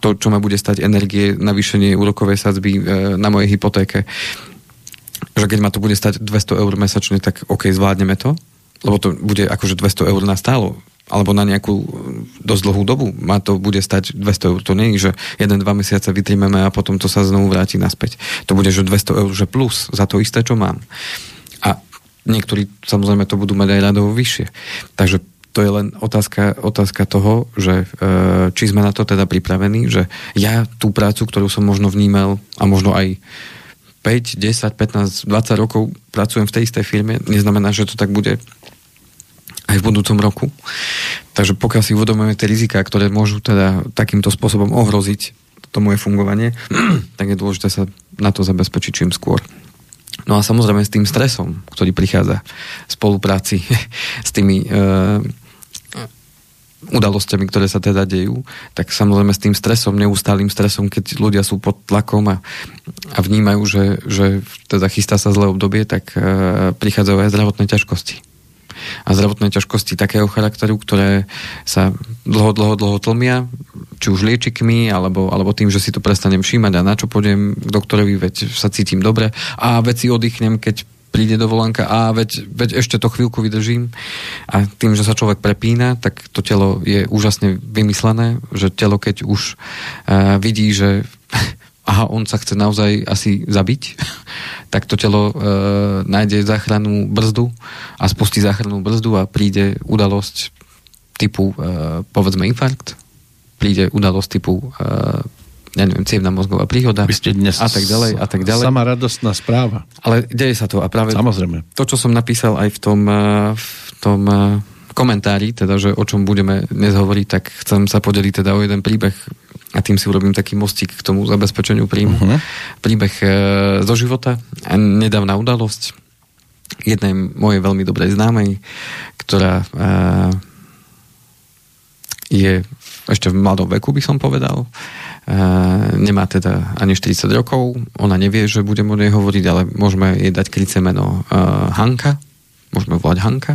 A: to, čo ma bude stať energie, navýšenie úrokovej sadzby e, na mojej hypotéke, že keď ma to bude stať 200 eur mesačne, tak OK, zvládneme to, lebo to bude akože 200 eur na stálo alebo na nejakú e, dosť dlhú dobu. Ma to bude stať 200 eur. To nie je, že 1-2 mesiace vytrimeme a potom to sa znovu vráti naspäť. To bude, že 200 eur, že plus za to isté, čo mám. A niektorí samozrejme to budú mať aj radovo vyššie. Takže to je len otázka, otázka toho, že e, či sme na to teda pripravení, že ja tú prácu, ktorú som možno vnímal a možno aj 5, 10, 15, 20 rokov pracujem v tej istej firme, neznamená, že to tak bude aj v budúcom roku. Takže pokiaľ si uvedomujeme tie rizika, ktoré môžu teda takýmto spôsobom ohroziť to moje fungovanie, <clears throat> tak je dôležité sa na to zabezpečiť čím skôr. No a samozrejme s tým stresom, ktorý prichádza v spolupráci <laughs> s tými e, udalosťami, ktoré sa teda dejú, tak samozrejme s tým stresom, neustálým stresom, keď ľudia sú pod tlakom a, a vnímajú, že, že teda chystá sa zlé obdobie, tak e, prichádzajú aj zdravotné ťažkosti. A zdravotné ťažkosti takého charakteru, ktoré sa dlho, dlho, dlho tlmia, či už liečikmi, alebo, alebo tým, že si to prestanem všímať a na čo pôjdem k doktorovi, veď sa cítim dobre a veci oddychnem, keď príde dovolenka a veď, veď ešte to chvíľku vydržím. A tým, že sa človek prepína, tak to telo je úžasne vymyslené, že telo keď už uh, vidí, že <laughs> aha, on sa chce naozaj asi zabiť, <laughs> tak to telo e, nájde záchrannú brzdu a spustí záchrannú brzdu a príde udalosť typu, e, povedzme, infarkt, príde udalosť typu e, ja neviem, cievna mozgová príhoda
B: Vy ste dnes
A: a tak ďalej a tak ďalej.
B: Sama radostná správa.
A: Ale deje sa to a práve
B: Samozrejme.
A: to, čo som napísal aj v tom, e, v tom e, komentári, teda, že o čom budeme dnes hovoriť, tak chcem sa podeliť teda o jeden príbeh a tým si urobím taký mostík k tomu zabezpečeniu príjmu. Uh-huh. Príbeh e, zo života a nedávna udalosť jednej mojej veľmi dobrej známej, ktorá je ešte v mladom veku, by som povedal. Nemá teda ani 40 rokov, ona nevie, že budem o nej hovoriť, ale môžeme jej dať kryce meno e, Hanka, môžeme volať Hanka.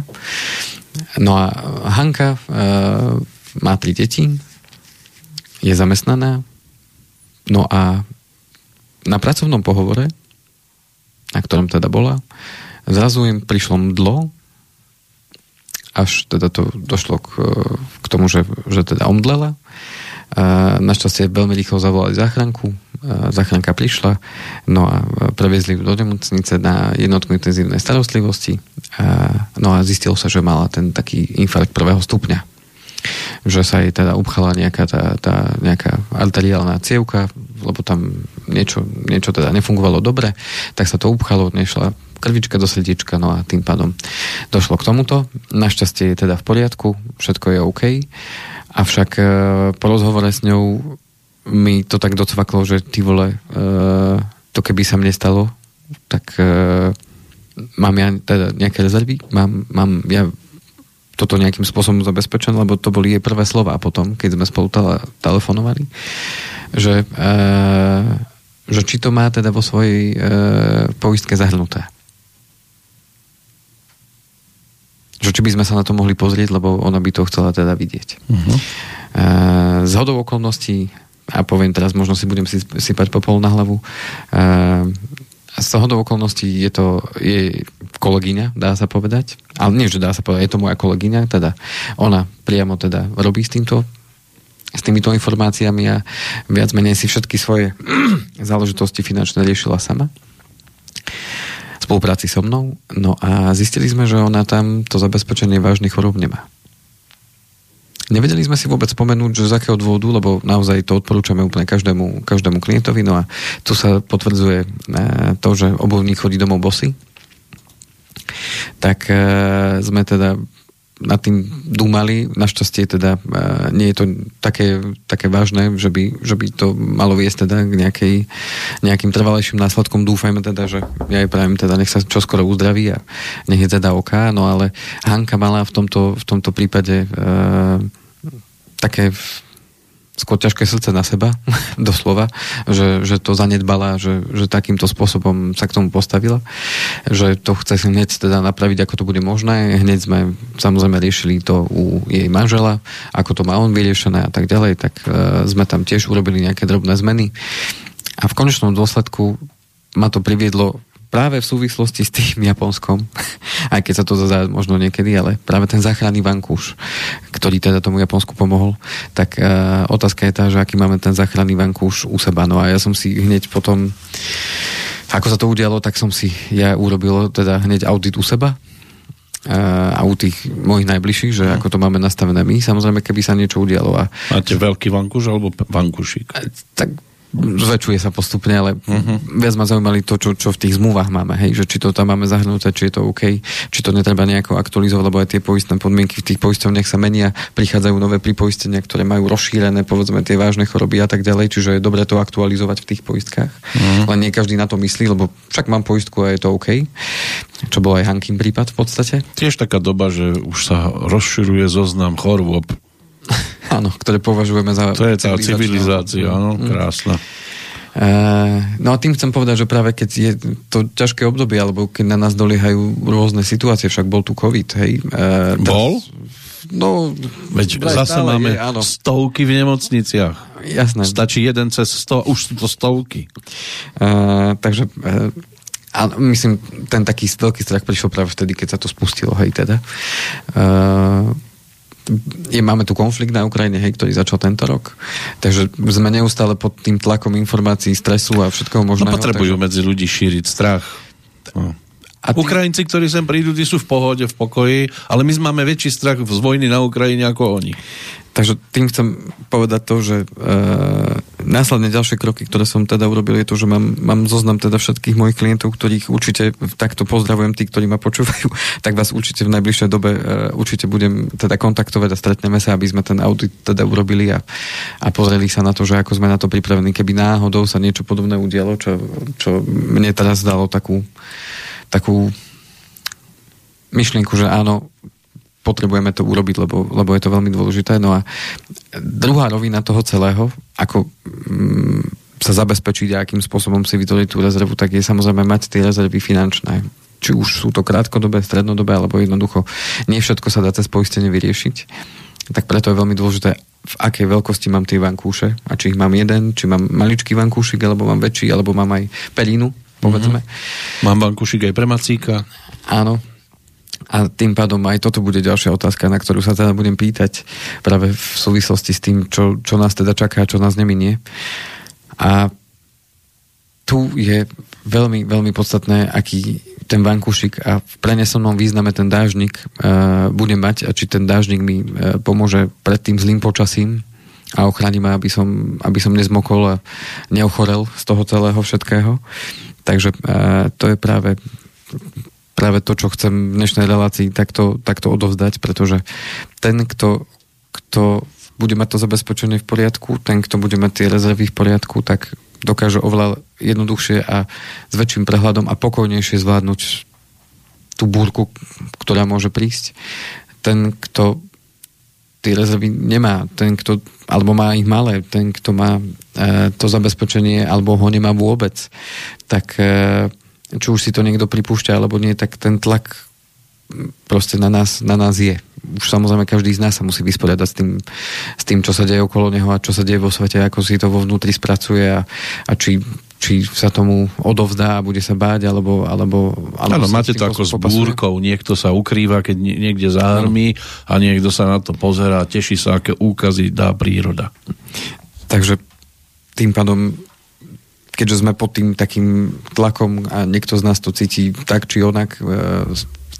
A: No a Hanka e, má tri deti, je zamestnaná, no a na pracovnom pohovore, na ktorom teda bola, zrazu im prišlo mdlo, až teda to došlo k, k tomu, že, že teda omdlela. Našťastie veľmi rýchlo zavolali záchranku, záchranka prišla, no a previezli ju do nemocnice na jednotku intenzívnej starostlivosti, no a zistilo sa, že mala ten taký infarkt prvého stupňa. Že sa jej teda upchala nejaká tá, tá nejaká arteriálna cievka, lebo tam niečo, niečo teda nefungovalo dobre, tak sa to upchalo, nešla krvička do srdiečka, no a tým pádom došlo k tomuto. Našťastie je teda v poriadku, všetko je OK, avšak e, po rozhovore s ňou mi to tak docvaklo, že ty vole, e, to keby sa mne stalo, tak e, mám ja teda nejaké rezervy, mám, mám ja toto nejakým spôsobom zabezpečené, lebo to boli jej prvé slova potom, keď sme spolu tele, telefonovali, že, e, že či to má teda vo svojej e, poistke zahrnuté. Že či by sme sa na to mohli pozrieť, lebo ona by to chcela teda vidieť. Uh-huh. Z hodou okolností a poviem teraz, možno si budem sypať popol na hlavu. E, z toho okolností je to je kolegyňa, dá sa povedať. Ale nie, že dá sa povedať, je to moja kolegyňa, teda ona priamo teda robí s týmto s týmito informáciami a viac menej si všetky svoje <clears throat> záležitosti finančné riešila sama spolupráci so mnou. No a zistili sme, že ona tam to zabezpečenie vážnych chorób nemá. Nevedeli sme si vôbec spomenúť, že z akého dôvodu, lebo naozaj to odporúčame úplne každému, každému klientovi. No a tu sa potvrdzuje e, to, že obuvník chodí domov bosy. Tak e, sme teda nad tým dúmali. Našťastie teda e, nie je to také, také vážne, že by, že by to malo viesť teda k nejakej, nejakým trvalejším následkom. Dúfajme teda, že ja jej pravím teda, nech sa čoskoro uzdraví a nech je teda oká, no ale Hanka mala v tomto, v tomto prípade e, také skôr ťažké srdce na seba, <laughs> doslova, že, že to zanedbala, že, že takýmto spôsobom sa k tomu postavila, že to chce hneď teda napraviť, ako to bude možné. Hneď sme samozrejme riešili to u jej manžela, ako to má on vyriešené a tak ďalej, tak uh, sme tam tiež urobili nejaké drobné zmeny. A v konečnom dôsledku ma to priviedlo práve v súvislosti s tým Japonskom, <laughs> aj keď sa to zazá možno niekedy, ale práve ten záchranný vankúš, ktorý teda tomu Japonsku pomohol, tak uh, otázka je tá, že aký máme ten záchranný vankúš u seba. No a ja som si hneď potom, ako sa to udialo, tak som si ja urobil teda hneď audit u seba, a u tých mojich najbližších, že no. ako to máme nastavené my. Samozrejme, keby sa niečo udialo. A...
B: Máte veľký vankúš alebo vankúšik?
A: Tak zväčšuje sa postupne, ale uh-huh. viac ma zaujímali to, čo, čo v tých zmluvách máme, hej, že či to tam máme zahrnuté, či je to OK, či to netreba nejako aktualizovať, lebo aj tie poistné podmienky v tých poistovniach sa menia, prichádzajú nové pripoistenia, ktoré majú rozšírené, povedzme, tie vážne choroby a tak ďalej, čiže je dobre to aktualizovať v tých poistkách. Uh-huh. Len nie každý na to myslí, lebo však mám poistku a je to OK. Čo bol aj Hankin prípad v podstate.
B: Tiež taká doba, že už sa rozširuje zoznam chorôb <laughs>
A: Áno, ktoré považujeme za...
B: To je tá civilizácia, áno, mm. krásna.
A: Uh, no a tým chcem povedať, že práve keď je to ťažké obdobie, alebo keď na nás doliehajú rôzne situácie, však bol tu COVID, hej.
B: Uh, bol?
A: No,
B: Veď zase máme je, áno. stovky v nemocniciach.
A: Jasné.
B: Stačí jeden cez sto, už sú to stovky.
A: Uh, takže uh, a myslím, ten taký veľký strach prišiel práve vtedy, keď sa to spustilo, hej, teda. Je, máme tu konflikt na Ukrajine, hej, ktorý začal tento rok. Takže sme neustále pod tým tlakom informácií, stresu a všetkoho možného.
B: No potrebujú takže... medzi ľudí šíriť strach. No. A tí... Ukrajinci, ktorí sem prídu, tí sú v pohode, v pokoji, ale my máme väčší strach z vojny na Ukrajine ako oni.
A: Takže tým chcem povedať to, že e, následne ďalšie kroky, ktoré som teda urobil, je to, že mám, mám zoznam teda všetkých mojich klientov, ktorých určite takto pozdravujem, tí, ktorí ma počúvajú, <laughs> tak vás určite v najbližšej dobe e, určite budem teda kontaktovať a stretneme sa, aby sme ten audit teda urobili a, a pozreli sa na to, že ako sme na to pripravení, keby náhodou sa niečo podobné udialo, čo, čo mne teraz dalo takú, takú myšlienku, že áno, potrebujeme to urobiť, lebo, lebo je to veľmi dôležité. No a druhá rovina toho celého, ako mm, sa zabezpečiť a akým spôsobom si vytvoriť tú rezervu, tak je samozrejme mať tie rezervy finančné. Či už sú to krátkodobé, strednodobé, alebo jednoducho nie všetko sa dá cez poistenie vyriešiť. Tak preto je veľmi dôležité, v akej veľkosti mám tie vankúše a či ich mám jeden, či mám maličký vankúšik, alebo mám väčší, alebo mám aj pelínu, povedzme.
B: Mm-hmm. Mám vankúšik aj pre macíka.
A: Áno, a tým pádom aj toto bude ďalšia otázka, na ktorú sa teda budem pýtať práve v súvislosti s tým, čo, čo nás teda čaká, čo nás neminie. A tu je veľmi, veľmi podstatné, aký ten vankúšik a v prenesenom význame ten dážnik uh, bude mať a či ten dážnik mi uh, pomôže pred tým zlým počasím a ochráni ma, aby som, aby som nezmokol a neochorel z toho celého všetkého. Takže uh, to je práve práve to, čo chcem v dnešnej relácii takto, takto odovzdať, pretože ten, kto, kto bude mať to zabezpečenie v poriadku, ten, kto bude mať tie rezervy v poriadku, tak dokáže oveľa jednoduchšie a s väčším prehľadom a pokojnejšie zvládnuť tú búrku, ktorá môže prísť. Ten, kto tie rezervy nemá, ten, kto, alebo má ich malé, ten, kto má e, to zabezpečenie, alebo ho nemá vôbec, tak e, či už si to niekto pripúšťa alebo nie, tak ten tlak proste na nás, na nás je. Už samozrejme každý z nás sa musí vysporiadať s tým, s tým, čo sa deje okolo neho a čo sa deje vo svete, ako si to vo vnútri spracuje a, a či, či sa tomu odovzdá a bude sa báť, alebo... alebo,
B: alebo Áno, máte to ako s búrkou. Niekto sa ukrýva, keď niekde zahrmí a niekto sa na to pozerá a teší sa, aké úkazy dá príroda.
A: Takže tým pádom keďže sme pod tým takým tlakom a niekto z nás to cíti tak či onak, e,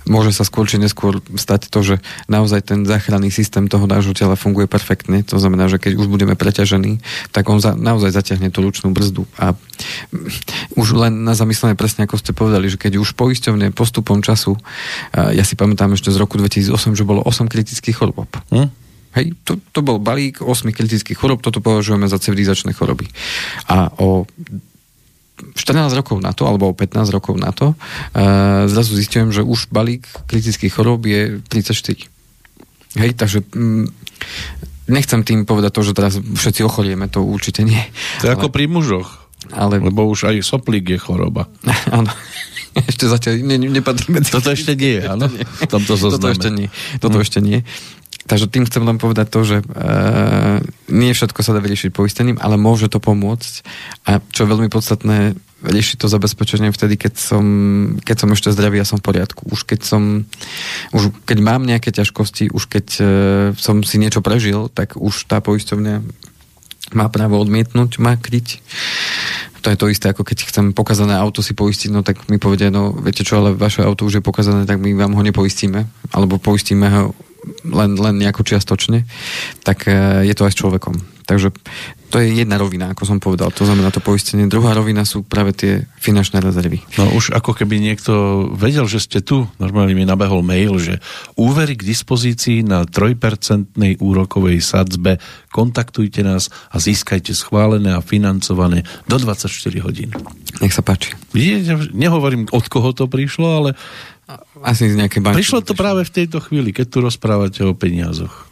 A: môže sa skôr či neskôr stať to, že naozaj ten záchranný systém toho nášho tela funguje perfektne. To znamená, že keď už budeme preťažení, tak on za, naozaj zatiahne tú ručnú brzdu. A už len na zamyslenie presne ako ste povedali, že keď už poisťovne postupom času, ja si pamätám ešte z roku 2008, že bolo 8 kritických chorôb. Hm? Hej, to, to bol balík 8 kritických chorob, toto považujeme za civilizačné choroby. A o 14 rokov na to, alebo o 15 rokov na to, uh, zrazu zistujem, že už balík kritických chorób je 34. Hej, takže mm, nechcem tým povedať to, že teraz všetci ochorieme, to určite nie.
B: To je ale, ako pri mužoch. Ale... Lebo už aj soplík je choroba. <laughs>
A: Áno. Ešte zatiaľ ne, nepadli medzi... <laughs>
B: Toto ešte nie, áno? V tomto
A: zozname. Toto ešte nie. Toto hm. ešte nie. Takže tým chcem len povedať to, že e, nie všetko sa dá vyriešiť poistením, ale môže to pomôcť. A čo je veľmi podstatné, riešiť to zabezpečenie vtedy, keď som, keď som ešte zdravý a som v poriadku. Už keď som, už keď mám nejaké ťažkosti, už keď e, som si niečo prežil, tak už tá poisťovňa má právo odmietnúť, má kryť. To je to isté, ako keď chcem pokazané auto si poistiť, no tak mi povedia, no viete čo, ale vaše auto už je pokazané, tak my vám ho nepoistíme, alebo poistíme ho len, len nejako čiastočne, tak e, je to aj s človekom. Takže to je jedna rovina, ako som povedal, to znamená to poistenie. Druhá rovina sú práve tie finančné rezervy.
B: No už ako keby niekto vedel, že ste tu, normálne mi nabehol mail, že úvery k dispozícii na 3% úrokovej sadzbe, kontaktujte nás a získajte schválené a financované do 24 hodín.
A: Nech sa páči.
B: Vidíte, nehovorím, od koho to prišlo, ale
A: asi z nejaké
B: banky. Prišlo to práve v tejto chvíli, keď tu rozprávate o peniazoch.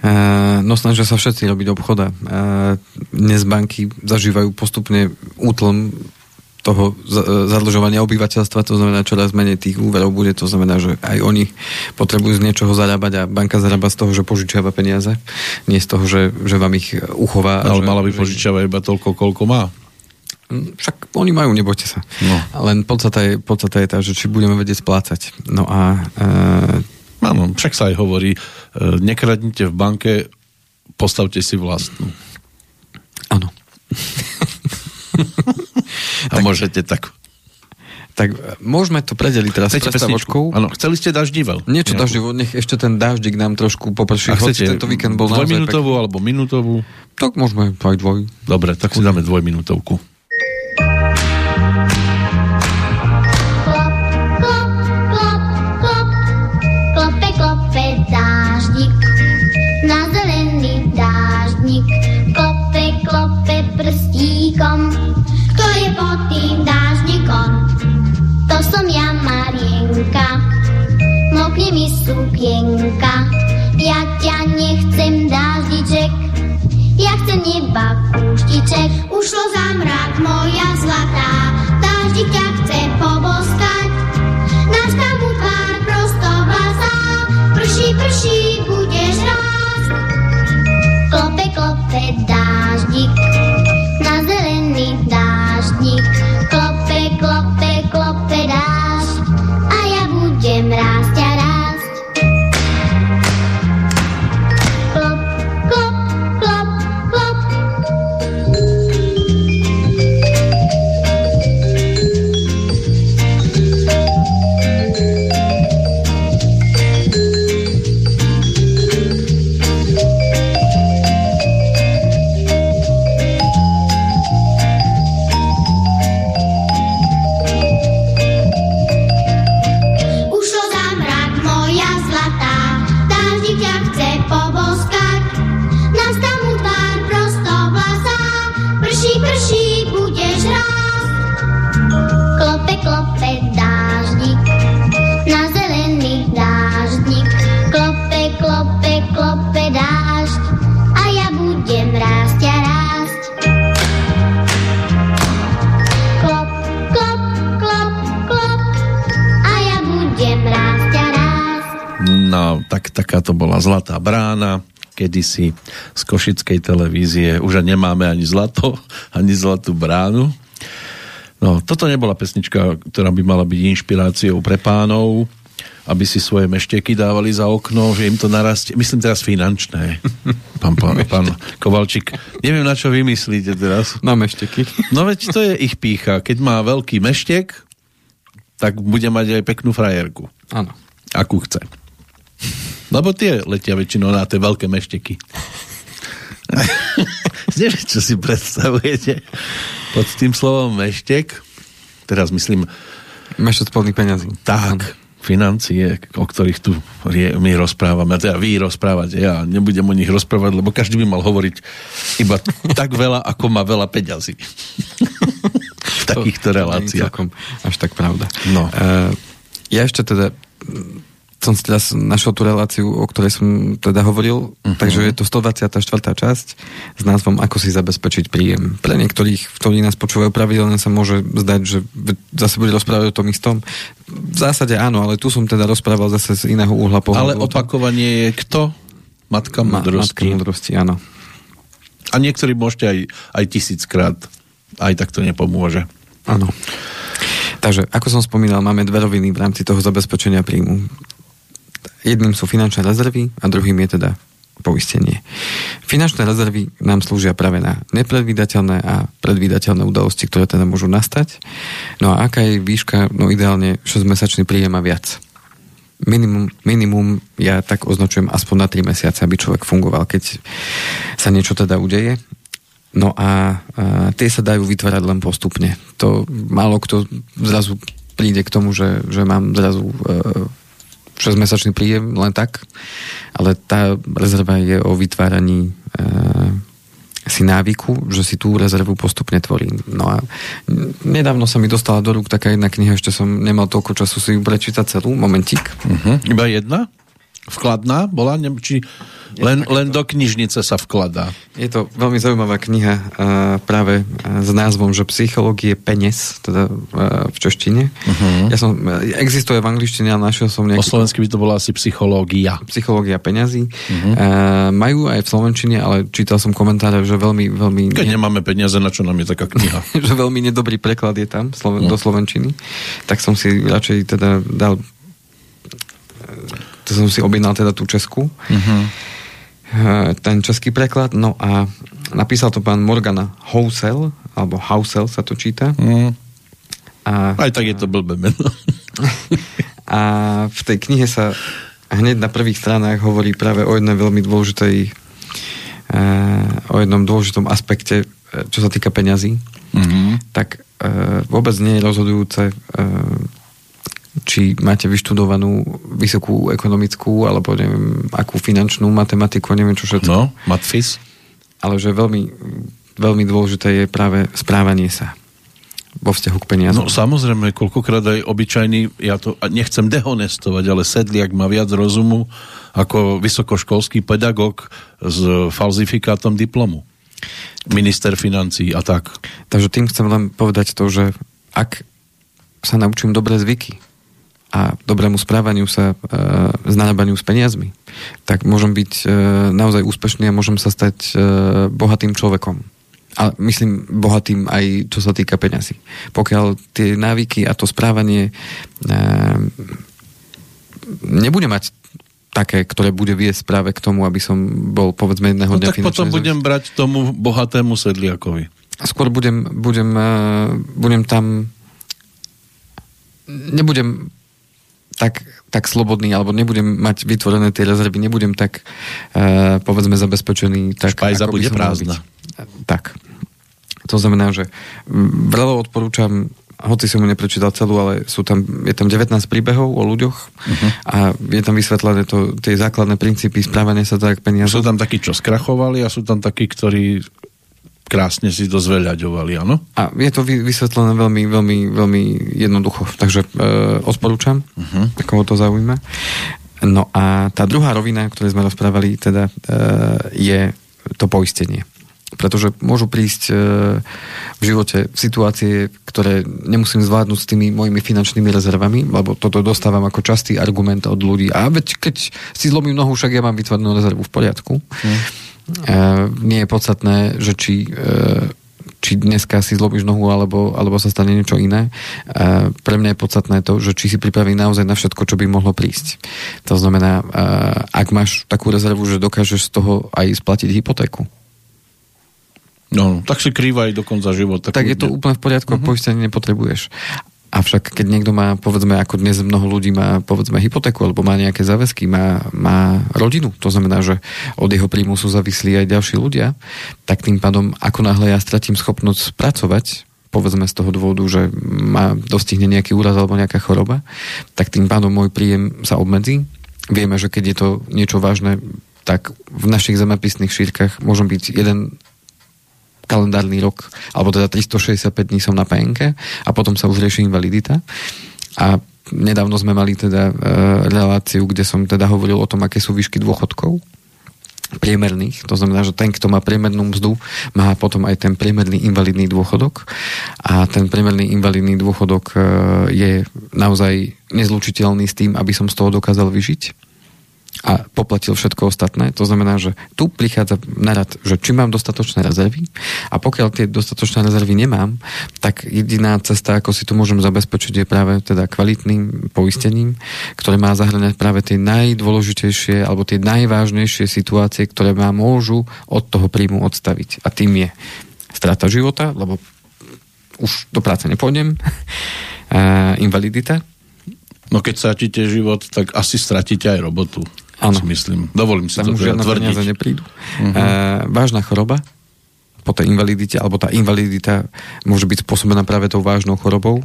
A: Uh, no snažia sa všetci robiť obchoda. Uh, dnes banky zažívajú postupne útlom toho zadlžovania obyvateľstva, to znamená čoraz menej tých úverov bude, to znamená, že aj oni potrebujú z niečoho zarábať a banka zarába z toho, že požičiava peniaze, nie z toho, že, že vám ich uchová.
B: Ale
A: že,
B: mala by požičiavať iba toľko, koľko má.
A: Však oni majú, nebojte sa. No. Len podstata je, podstata je tá, že či budeme vedieť splácať. No a...
B: E... Áno, však sa aj hovorí, nekradnite v banke, postavte si vlastnú.
A: Áno. <laughs>
B: a tak, môžete tak
A: tak môžeme to predeliť teraz
B: Chcete prestavočkou. Áno, chceli ste daždivel.
A: Niečo daždivo, nech ešte ten daždik nám trošku poprší.
B: A chcete tento víkend bol dvojminútovú alebo minútovú?
A: Tak môžeme aj dvoj.
B: Dobre, tak si dáme dvojminútovku.
C: Neba kúštiček. Ušlo za mrak moja
B: brána, kedysi z Košickej televízie. Už nemáme ani zlato, ani zlatú bránu. No, toto nebola pesnička, ktorá by mala byť inšpiráciou pre pánov, aby si svoje mešteky dávali za okno, že im to narastie. Myslím teraz finančné. Pán, pán, pán Kovalčík, neviem, na čo vymyslíte teraz.
A: Na mešteky.
B: No veď to je ich pícha. Keď má veľký meštek, tak bude mať aj peknú frajerku.
A: Áno.
B: Akú chce. Lebo tie letia väčšinou na tie veľké mešteky. <laughs> Neviem, čo si predstavujete pod tým slovom meštek. Teraz myslím...
A: Meštek spodných peňazí.
B: Tak, financie, o ktorých tu my rozprávame, teda vy rozprávate, ja nebudem o nich rozprávať, lebo každý by mal hovoriť iba tak veľa, ako má veľa peňazí. v takýchto reláciách.
A: až tak pravda.
B: No. Uh,
A: ja ešte teda som teraz našiel tú reláciu, o ktorej som teda hovoril, uh-huh. takže je to 124. časť s názvom Ako si zabezpečiť príjem. Pre niektorých, ktorí nás počúvajú pravidelne, sa môže zdať, že zase bude rozprávať o tom istom. V zásade áno, ale tu som teda rozprával zase z iného uhla pohľadu.
B: Ale opakovanie je kto? Matka múdrosti.
A: Ma, matka múdrosti, áno.
B: A niektorí môžete aj, aj tisíckrát, aj tak to nepomôže.
A: Áno. Takže, ako som spomínal, máme dve roviny v rámci toho zabezpečenia príjmu Jedným sú finančné rezervy a druhým je teda poistenie. Finančné rezervy nám slúžia práve na nepredvídateľné a predvídateľné udalosti, ktoré teda môžu nastať. No a aká je výška? No ideálne 6-mesačný príjem a viac. Minimum, minimum ja tak označujem aspoň na 3 mesiace, aby človek fungoval, keď sa niečo teda udeje. No a, a tie sa dajú vytvárať len postupne. To málo kto zrazu príde k tomu, že, že mám zrazu e, 6-mesačný príjem len tak, ale tá rezerva je o vytváraní e, si návyku, že si tú rezervu postupne tvorím. No a nedávno sa mi dostala do rúk taká jedna kniha, ešte som nemal toľko času si ju prečítať celú, momentík.
B: Uh-huh. Iba jedna? Vkladná bola? Či len, len do knižnice sa vkladá.
A: Je to veľmi zaujímavá kniha uh, práve uh, s názvom, že psychológie penes, teda uh, v češtine. Uh-huh. Ja som, existuje v angličtine, ale našiel som nejaký...
B: Po slovensky by to bola asi psychológia.
A: Psychológia peňazí. Uh-huh. Uh, majú aj v slovenčine, ale čítal som komentáre, že veľmi... veľmi
B: Keď ne... nemáme peniaze, na čo nám je taká kniha? <laughs>
A: že veľmi nedobrý preklad je tam sloven, no. do slovenčiny. Tak som si radšej teda dal to som si objednal teda tú Česku. Eh, ten český preklad. No a napísal to pán Morgana Housel, alebo Housel sa to číta. Mm.
B: A, Aj tak je to blbé meno. <laughs>
A: a v tej knihe sa hneď na prvých stranách hovorí práve o jednej veľmi dôležitej eh, o jednom dôležitom aspekte, eh, čo sa týka peňazí. Mm-hmm. Tak vôbec nie je rozhodujúce či máte vyštudovanú vysokú ekonomickú alebo neviem, akú finančnú matematiku, neviem čo všetko.
B: No, matfis.
A: Ale že veľmi, veľmi dôležité je práve správanie sa vo vzťahu k peniazom.
B: No samozrejme, koľkokrát aj obyčajný, ja to nechcem dehonestovať, ale sedliak má viac rozumu ako vysokoškolský pedagóg s falzifikátom diplomu. Minister financí a tak.
A: Takže tým chcem len povedať to, že ak sa naučím dobré zvyky, a dobrému správaniu sa, e, znarábaniu s peniazmi, tak môžem byť e, naozaj úspešný a môžem sa stať e, bohatým človekom. A myslím bohatým aj čo sa týka peňazí. Pokiaľ tie návyky a to správanie e, nebude mať také, ktoré bude viesť práve k tomu, aby som bol povedzme jedného
B: no, dňa tak potom budem brať tomu bohatému sedliakovi.
A: Skôr budem, budem, uh, budem tam nebudem tak, tak slobodný, alebo nebudem mať vytvorené tie rezervy, nebudem tak, uh, povedzme, zabezpečený. Tak,
B: Špajza bude prázdna.
A: Tak. To znamená, že veľa odporúčam hoci som mu neprečítal celú, ale sú tam, je tam 19 príbehov o ľuďoch uh-huh. a je tam vysvetlené to, tie základné princípy správania sa tak peniazov.
B: Sú tam takí, čo skrachovali a sú tam takí, ktorí krásne si to zveľaďovali, áno?
A: A je to vysvetlené veľmi, veľmi, veľmi jednoducho, takže e, odporúčam, uh-huh. koho to zaujíma. No a tá druhá rovina, o ktorej sme rozprávali, teda e, je to poistenie. Pretože môžu prísť e, v živote situácie, ktoré nemusím zvládnuť s tými mojimi finančnými rezervami, lebo toto dostávam ako častý argument od ľudí. A veď keď si zlomím nohu, však ja mám vytvorenú rezervu v poriadku. E, nie je podstatné, že či, e, či dneska si zlobíš nohu alebo, alebo sa stane niečo iné. E, pre mňa je podstatné to, že či si pripraví naozaj na všetko, čo by mohlo prísť. To znamená, ak máš takú rezervu, že dokážeš z toho aj splatiť hypotéku.
B: No, tak si krývaj do konca života.
A: Tak je to úplne v poriadku, uh-huh. poistenie nepotrebuješ. Avšak keď niekto má, povedzme, ako dnes mnoho ľudí má, povedzme, hypotéku, alebo má nejaké záväzky, má, má rodinu, to znamená, že od jeho príjmu sú závislí aj ďalší ľudia, tak tým pádom, ako náhle ja stratím schopnosť pracovať, povedzme z toho dôvodu, že ma dostihne nejaký úraz alebo nejaká choroba, tak tým pádom môj príjem sa obmedzí. Vieme, že keď je to niečo vážne, tak v našich zemepisných šírkach môžem byť jeden kalendárny rok, alebo teda 365 dní som na PNK a potom sa už rieši invalidita. A nedávno sme mali teda e, reláciu, kde som teda hovoril o tom, aké sú výšky dôchodkov priemerných, to znamená, že ten, kto má priemernú mzdu, má potom aj ten priemerný invalidný dôchodok. A ten priemerný invalidný dôchodok e, je naozaj nezlučiteľný s tým, aby som z toho dokázal vyžiť a poplatil všetko ostatné. To znamená, že tu prichádza na rad, že či mám dostatočné rezervy a pokiaľ tie dostatočné rezervy nemám, tak jediná cesta, ako si to môžem zabezpečiť, je práve teda kvalitným poistením, ktoré má zahrňať práve tie najdôležitejšie alebo tie najvážnejšie situácie, ktoré ma môžu od toho príjmu odstaviť. A tým je strata života, lebo už do práce nepôjdem, <laughs> invalidita,
B: No keď stratíte život, tak asi stratíte aj robotu. Áno. Si myslím. Dovolím si Tam to už
A: žiadne peniaze neprídu. Uh-huh. E, vážna choroba po tej invalidite, alebo tá invalidita môže byť spôsobená práve tou vážnou chorobou.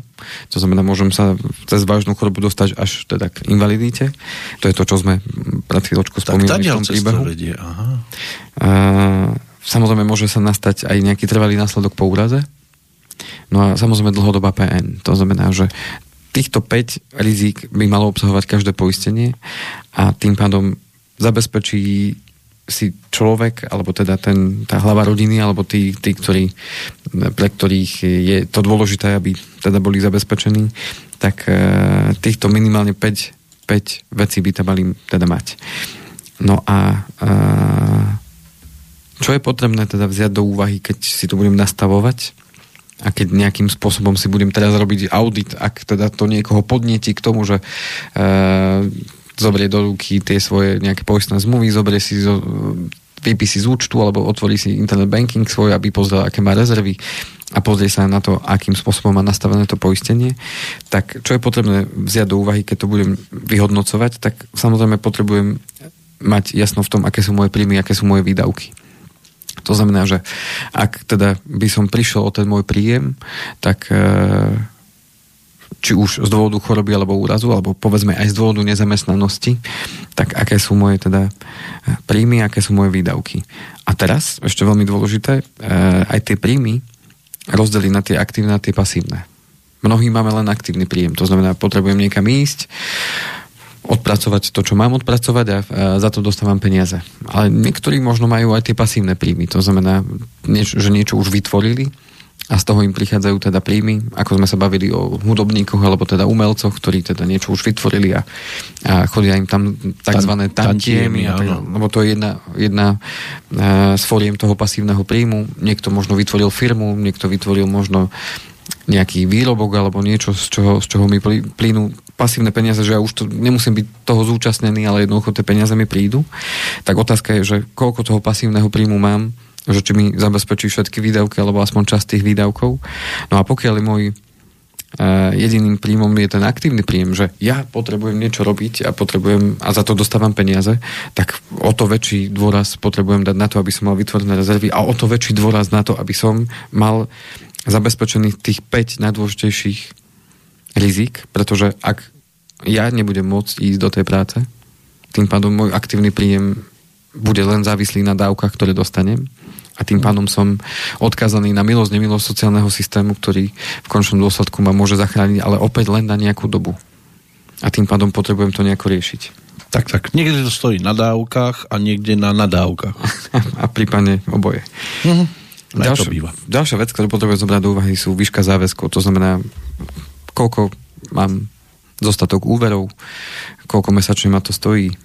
A: To znamená, môžem sa cez vážnu chorobu dostať až teda k invalidite. To je to, čo sme pred chvíľočkou spomínali v tom príbehu.
B: Vedie. Aha.
A: E, samozrejme, môže sa nastať aj nejaký trvalý následok po úraze. No a samozrejme dlhodobá PN. To znamená, že týchto 5 rizík by malo obsahovať každé poistenie a tým pádom zabezpečí si človek, alebo teda ten, tá hlava rodiny, alebo tí, tí ktorí, pre ktorých je to dôležité, aby teda boli zabezpečení, tak e, týchto minimálne 5, 5 vecí by tam mali teda mať. No a e, čo je potrebné teda vziať do úvahy, keď si to budem nastavovať, a keď nejakým spôsobom si budem teraz robiť audit, ak teda to niekoho podnieti k tomu, že e, zoberie do ruky tie svoje nejaké poistné zmluvy, zoberie si zo, výpisy z účtu alebo otvorí si internet banking svoj, aby pozrel, aké má rezervy a pozrie sa na to, akým spôsobom má nastavené to poistenie, tak čo je potrebné vziať do úvahy, keď to budem vyhodnocovať, tak samozrejme potrebujem mať jasno v tom, aké sú moje príjmy, aké sú moje výdavky. To znamená, že ak teda by som prišiel o ten môj príjem, tak e, či už z dôvodu choroby alebo úrazu, alebo povedzme aj z dôvodu nezamestnanosti, tak aké sú moje teda e, príjmy, aké sú moje výdavky. A teraz, ešte veľmi dôležité, e, aj tie príjmy rozdeliť na tie aktívne a tie pasívne. Mnohí máme len aktívny príjem, to znamená, potrebujem niekam ísť, odpracovať to, čo mám odpracovať a za to dostávam peniaze. Ale niektorí možno majú aj tie pasívne príjmy, to znamená, že niečo už vytvorili a z toho im prichádzajú teda príjmy, ako sme sa bavili o hudobníkoch alebo teda umelcoch, ktorí teda niečo už vytvorili a, a chodia im tam tzv. tantiemy, teda, lebo to je jedna, jedna uh, z fóriem toho pasívneho príjmu. Niekto možno vytvoril firmu, niekto vytvoril možno nejaký výrobok alebo niečo, z čoho, z čoho mi plynú pasívne peniaze, že ja už to nemusím byť toho zúčastnený, ale jednoducho tie peniaze mi prídu. Tak otázka je, že koľko toho pasívneho príjmu mám, že či mi zabezpečí všetky výdavky alebo aspoň časť tých výdavkov. No a pokiaľ môj Uh, jediným príjmom je ten aktívny príjem, že ja potrebujem niečo robiť a potrebujem a za to dostávam peniaze, tak o to väčší dôraz potrebujem dať na to, aby som mal vytvorené rezervy a o to väčší dôraz na to, aby som mal zabezpečených tých 5 najdôležitejších rizik, pretože ak ja nebudem môcť ísť do tej práce, tým pádom môj aktívny príjem bude len závislý na dávkach, ktoré dostanem a tým pádom som odkázaný na milosť, nemilosť sociálneho systému, ktorý v končnom dôsledku ma môže zachrániť, ale opäť len na nejakú dobu. A tým pádom potrebujem to nejako riešiť.
B: Tak, tak. Niekde to stojí na dávkach a niekde na nadávkach. <laughs>
A: a prípadne oboje. Uh-huh. Ďalšia, býva. ďalšia vec, ktorú potrebujem zobrať do úvahy, sú výška záväzkov. To znamená, koľko mám dostatok úverov, koľko mesačne ma to stojí, e,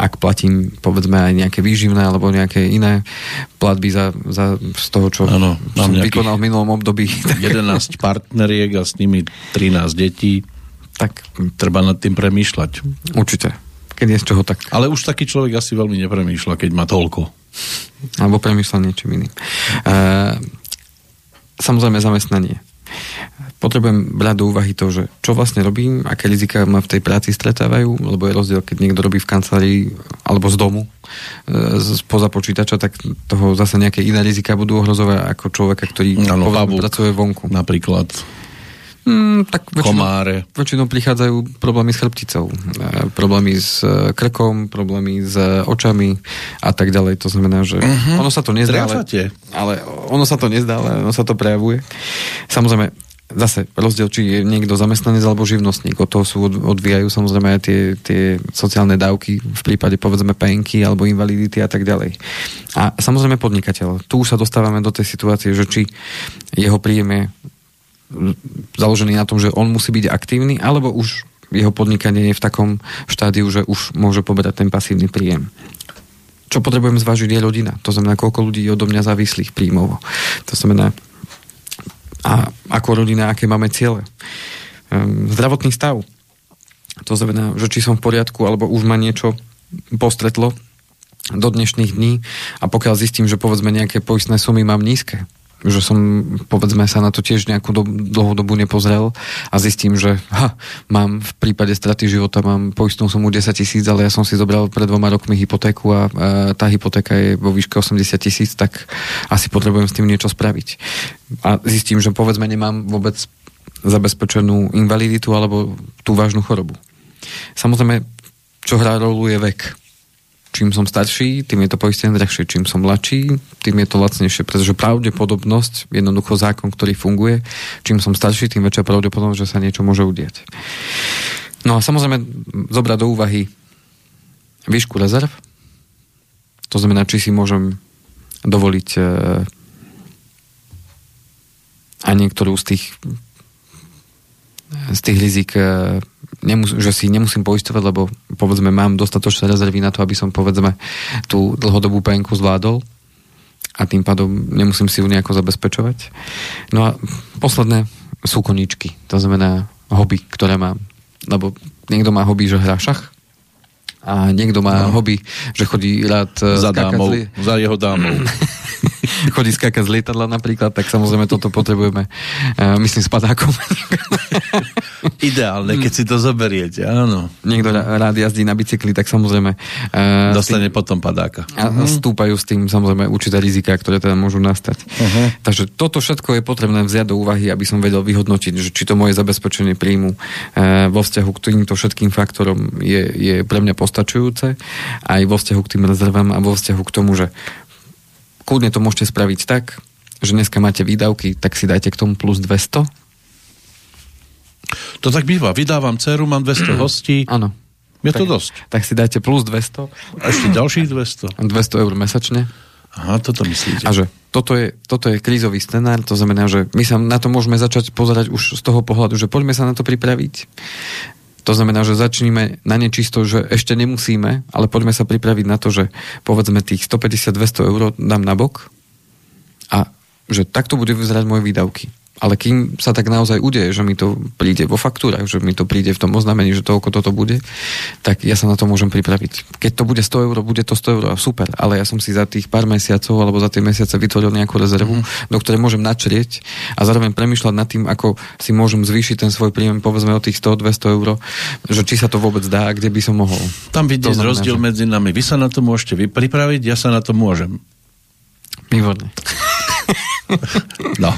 A: ak platím povedzme aj nejaké výživné alebo nejaké iné platby za, za z toho, čo ano, som vykonal v minulom období. <laughs>
B: 11 partneriek a s nimi 13 detí. Tak treba nad tým premýšľať.
A: Určite. Keď je z čoho tak.
B: Ale už taký človek asi veľmi nepremýšľa, keď má toľko.
A: Alebo premýšľa niečím iným. E, samozrejme zamestnanie. Potrebujem brať do úvahy to, že čo vlastne robím, aké rizika ma v tej práci stretávajú, lebo je rozdiel, keď niekto robí v kancelárii alebo z domu, z poza počítača, tak toho zase nejaké iné rizika budú ohrozovať ako človeka, ktorý
B: ano,
A: pracuje vonku.
B: Napríklad.
A: Mm, tak väčšinou,
B: Komáre.
A: Väčšinou prichádzajú problémy s chrbticou, e, problémy s e, krkom, problémy s očami a tak ďalej. To znamená, že uh-huh. ono sa to nezdá, ale, ale ono sa to nezdá, ale ono sa to prejavuje. Samozrejme, zase rozdiel, či je niekto zamestnanec alebo živnostník. Od toho sú odvíjajú samozrejme aj tie, tie sociálne dávky v prípade povedzme penky alebo invalidity a tak ďalej. A samozrejme podnikateľ. Tu už sa dostávame do tej situácie, že či jeho príjem je založený na tom, že on musí byť aktívny, alebo už jeho podnikanie je v takom štádiu, že už môže poberať ten pasívny príjem. Čo potrebujem zvážiť je rodina. To znamená, koľko ľudí je odo mňa závislých príjmov. To znamená, a ako rodina, aké máme ciele. Ehm, zdravotný stav. To znamená, že či som v poriadku, alebo už ma niečo postretlo do dnešných dní a pokiaľ zistím, že povedzme nejaké poistné sumy mám nízke, že som povedzme sa na to tiež nejakú do, dlhú dobu nepozrel a zistím, že ha, mám v prípade straty života mám poistnú sumu 10 tisíc, ale ja som si zobral pred dvoma rokmi hypotéku a, a tá hypotéka je vo výške 80 tisíc, tak asi potrebujem s tým niečo spraviť. A zistím, že povedzme nemám vôbec zabezpečenú invaliditu alebo tú vážnu chorobu. Samozrejme, čo hrá rolu je vek čím som starší, tým je to poistenie drahšie. Čím som mladší, tým je to lacnejšie, pretože pravdepodobnosť, jednoducho zákon, ktorý funguje, čím som starší, tým väčšia pravdepodobnosť, že sa niečo môže udieť. No a samozrejme zobrať do úvahy výšku rezerv, to znamená, či si môžem dovoliť e, a niektorú z tých z tých rizik e, nemus- že si nemusím poistovať, lebo povedzme mám dostatočné rezervy na to, aby som povedzme tú dlhodobú penku zvládol a tým pádom nemusím si ju nejako zabezpečovať. No a posledné sú koničky, to znamená hobby, ktoré mám. Lebo niekto má hobby, že hrá šach a niekto má no. hobby, že chodí rád
B: e, za, dámou, za jeho dámou. <laughs> <laughs>
A: chodí skákať z lietadla napríklad, tak samozrejme toto potrebujeme, uh, myslím, s padákom. <laughs>
B: Ideálne, keď si to zoberiete, áno.
A: Niekto rád jazdí na bicykli, tak samozrejme...
B: Uh, Dostane tým, potom padáka.
A: A uh-huh. stúpajú s tým samozrejme určité rizika, ktoré teda môžu nastať. Uh-huh. Takže toto všetko je potrebné vziať do úvahy, aby som vedel vyhodnotiť, že či to moje zabezpečenie príjmu uh, vo vzťahu k týmto všetkým faktorom je, je pre mňa postačujúce, aj vo vzťahu k tým rezervám a vo vzťahu k tomu, že kľudne to môžete spraviť tak, že dneska máte výdavky, tak si dajte k tomu plus 200.
B: To tak býva. Vydávam dceru, mám 200 <clears throat> hostí.
A: Áno.
B: Je tak, to dosť.
A: Tak si dajte plus 200.
B: A ešte ďalších 200.
A: 200 eur mesačne.
B: Aha, toto myslíte.
A: A že toto je, toto je krízový scenár, to znamená, že my sa na to môžeme začať pozerať už z toho pohľadu, že poďme sa na to pripraviť. To znamená, že začníme na nečisto, že ešte nemusíme, ale poďme sa pripraviť na to, že povedzme tých 150-200 eur dám na bok a že takto bude vyzerať moje výdavky. Ale kým sa tak naozaj udeje, že mi to príde vo faktúrach, že mi to príde v tom oznámení, že toľko toto bude, tak ja sa na to môžem pripraviť. Keď to bude 100 eur, bude to 100 eur a super, ale ja som si za tých pár mesiacov alebo za tie mesiace vytvoril nejakú rezervu, mm. do ktorej môžem načrieť a zároveň premyšľať nad tým, ako si môžem zvýšiť ten svoj príjem, povedzme o tých 100-200 eur, že či sa to vôbec dá a kde by som mohol.
B: Tam vidieť rozdiel že... medzi nami. Vy sa na to môžete pripraviť, ja sa na to môžem.
A: Výborne. <laughs> <laughs>
B: no.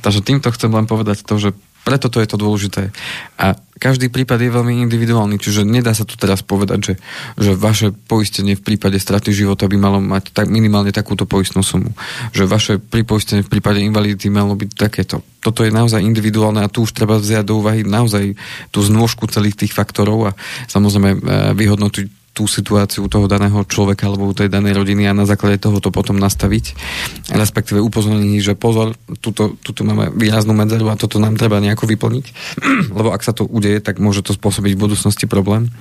A: Takže týmto chcem len povedať to, že preto to je to dôležité. A každý prípad je veľmi individuálny, čiže nedá sa tu teraz povedať, že, že vaše poistenie v prípade straty života by malo mať tak minimálne takúto poistnú sumu. Že vaše pripoistenie v prípade invalidity malo byť takéto. Toto je naozaj individuálne a tu už treba vziať do úvahy naozaj tú znôžku celých tých faktorov a samozrejme eh, vyhodnotiť tú situáciu toho daného človeka alebo tej danej rodiny a na základe toho to potom nastaviť. Respektíve upozorniť, že pozor, tuto, tuto máme výraznú medzeru a toto nám treba nejako vyplniť. <clears throat> Lebo ak sa to udeje, tak môže to spôsobiť v budúcnosti problém.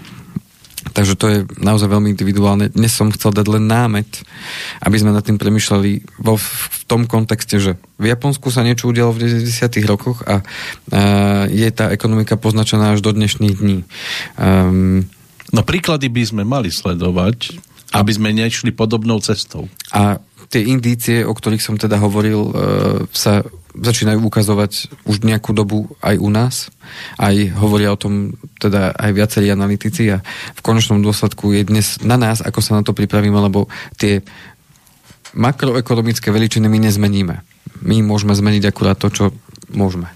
A: Takže to je naozaj veľmi individuálne. Dnes som chcel dať len námet, aby sme nad tým premyšľali vo, v tom kontexte, že v Japonsku sa niečo udialo v 90. rokoch a, a je tá ekonomika poznačená až do dnešných dní. Um,
B: No príklady by sme mali sledovať, aby sme nešli podobnou cestou.
A: A tie indície, o ktorých som teda hovoril, e, sa začínajú ukazovať už nejakú dobu aj u nás. Aj hovoria o tom teda aj viacerí analytici a v konečnom dôsledku je dnes na nás, ako sa na to pripravíme, lebo tie makroekonomické veličiny my nezmeníme. My môžeme zmeniť akurát to, čo môžeme.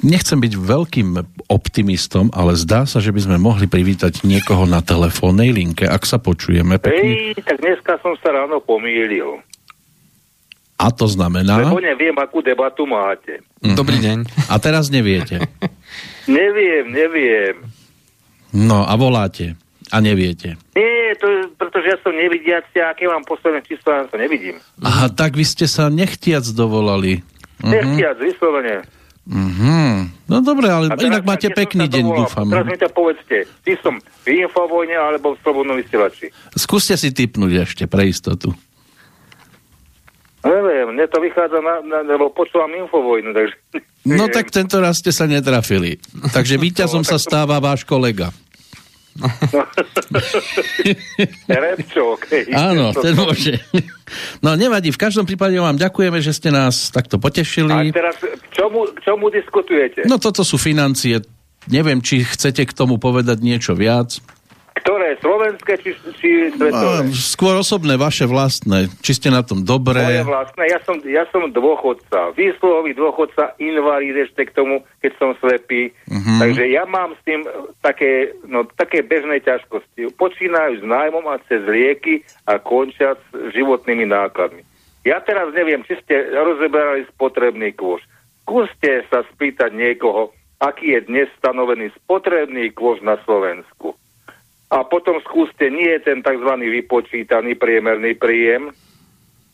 B: Nechcem byť veľkým optimistom, ale zdá sa, že by sme mohli privítať niekoho na telefónnej linke, ak sa počujeme.
D: Pekne. Hej, tak dneska som sa ráno pomýlil.
B: A to znamená...
D: Lebo neviem, akú debatu máte.
A: Mm-hmm. Dobrý deň.
B: A teraz neviete. <laughs>
D: neviem, neviem.
B: No a voláte. A neviete.
D: Nie, to, pretože ja som nevidiaci a aké mám posledné číslo, ja to nevidím.
B: Aha, tak vy ste sa nechtiac dovolali.
D: Uh-huh. Nechtiac, vyslovene.
B: Uh-huh. No dobre, ale inak máte pekný deň, dúfam.
D: Teraz mi to povedzte, ty som v Infovojne alebo v Slobodnom vysielači.
B: Skúste si typnúť ešte pre istotu.
D: Neviem, mne to vychádza, na, na, lebo počúvam Infovojnu, takže...
B: No tak tento raz ste sa netrafili. Takže <laughs> víťazom no, sa stáva váš kolega. No.
D: Repčok.
B: Áno, ten môže. No nevadí, v každom prípade vám ďakujeme, že ste nás takto potešili. A
D: teraz k čomu, k čomu diskutujete?
B: No toto sú financie. Neviem, či chcete k tomu povedať niečo viac.
D: Ktoré? Slovenské či, či svetové?
B: No, skôr osobné, vaše vlastné. Či ste na tom dobré?
D: Moje vlastné. Ja som, ja som dôchodca. Výsluhový dôchodca, invalid ešte k tomu, keď som slepý. Uh-huh. Takže ja mám s tým také, no, také bežné ťažkosti. Počínajú s nájmom a cez lieky a končia s životnými nákladmi. Ja teraz neviem, či ste rozeberali spotrebný kôž. Skúste sa spýtať niekoho, aký je dnes stanovený spotrebný kôž na Slovensku a potom skúste nie ten tzv. vypočítaný priemerný príjem,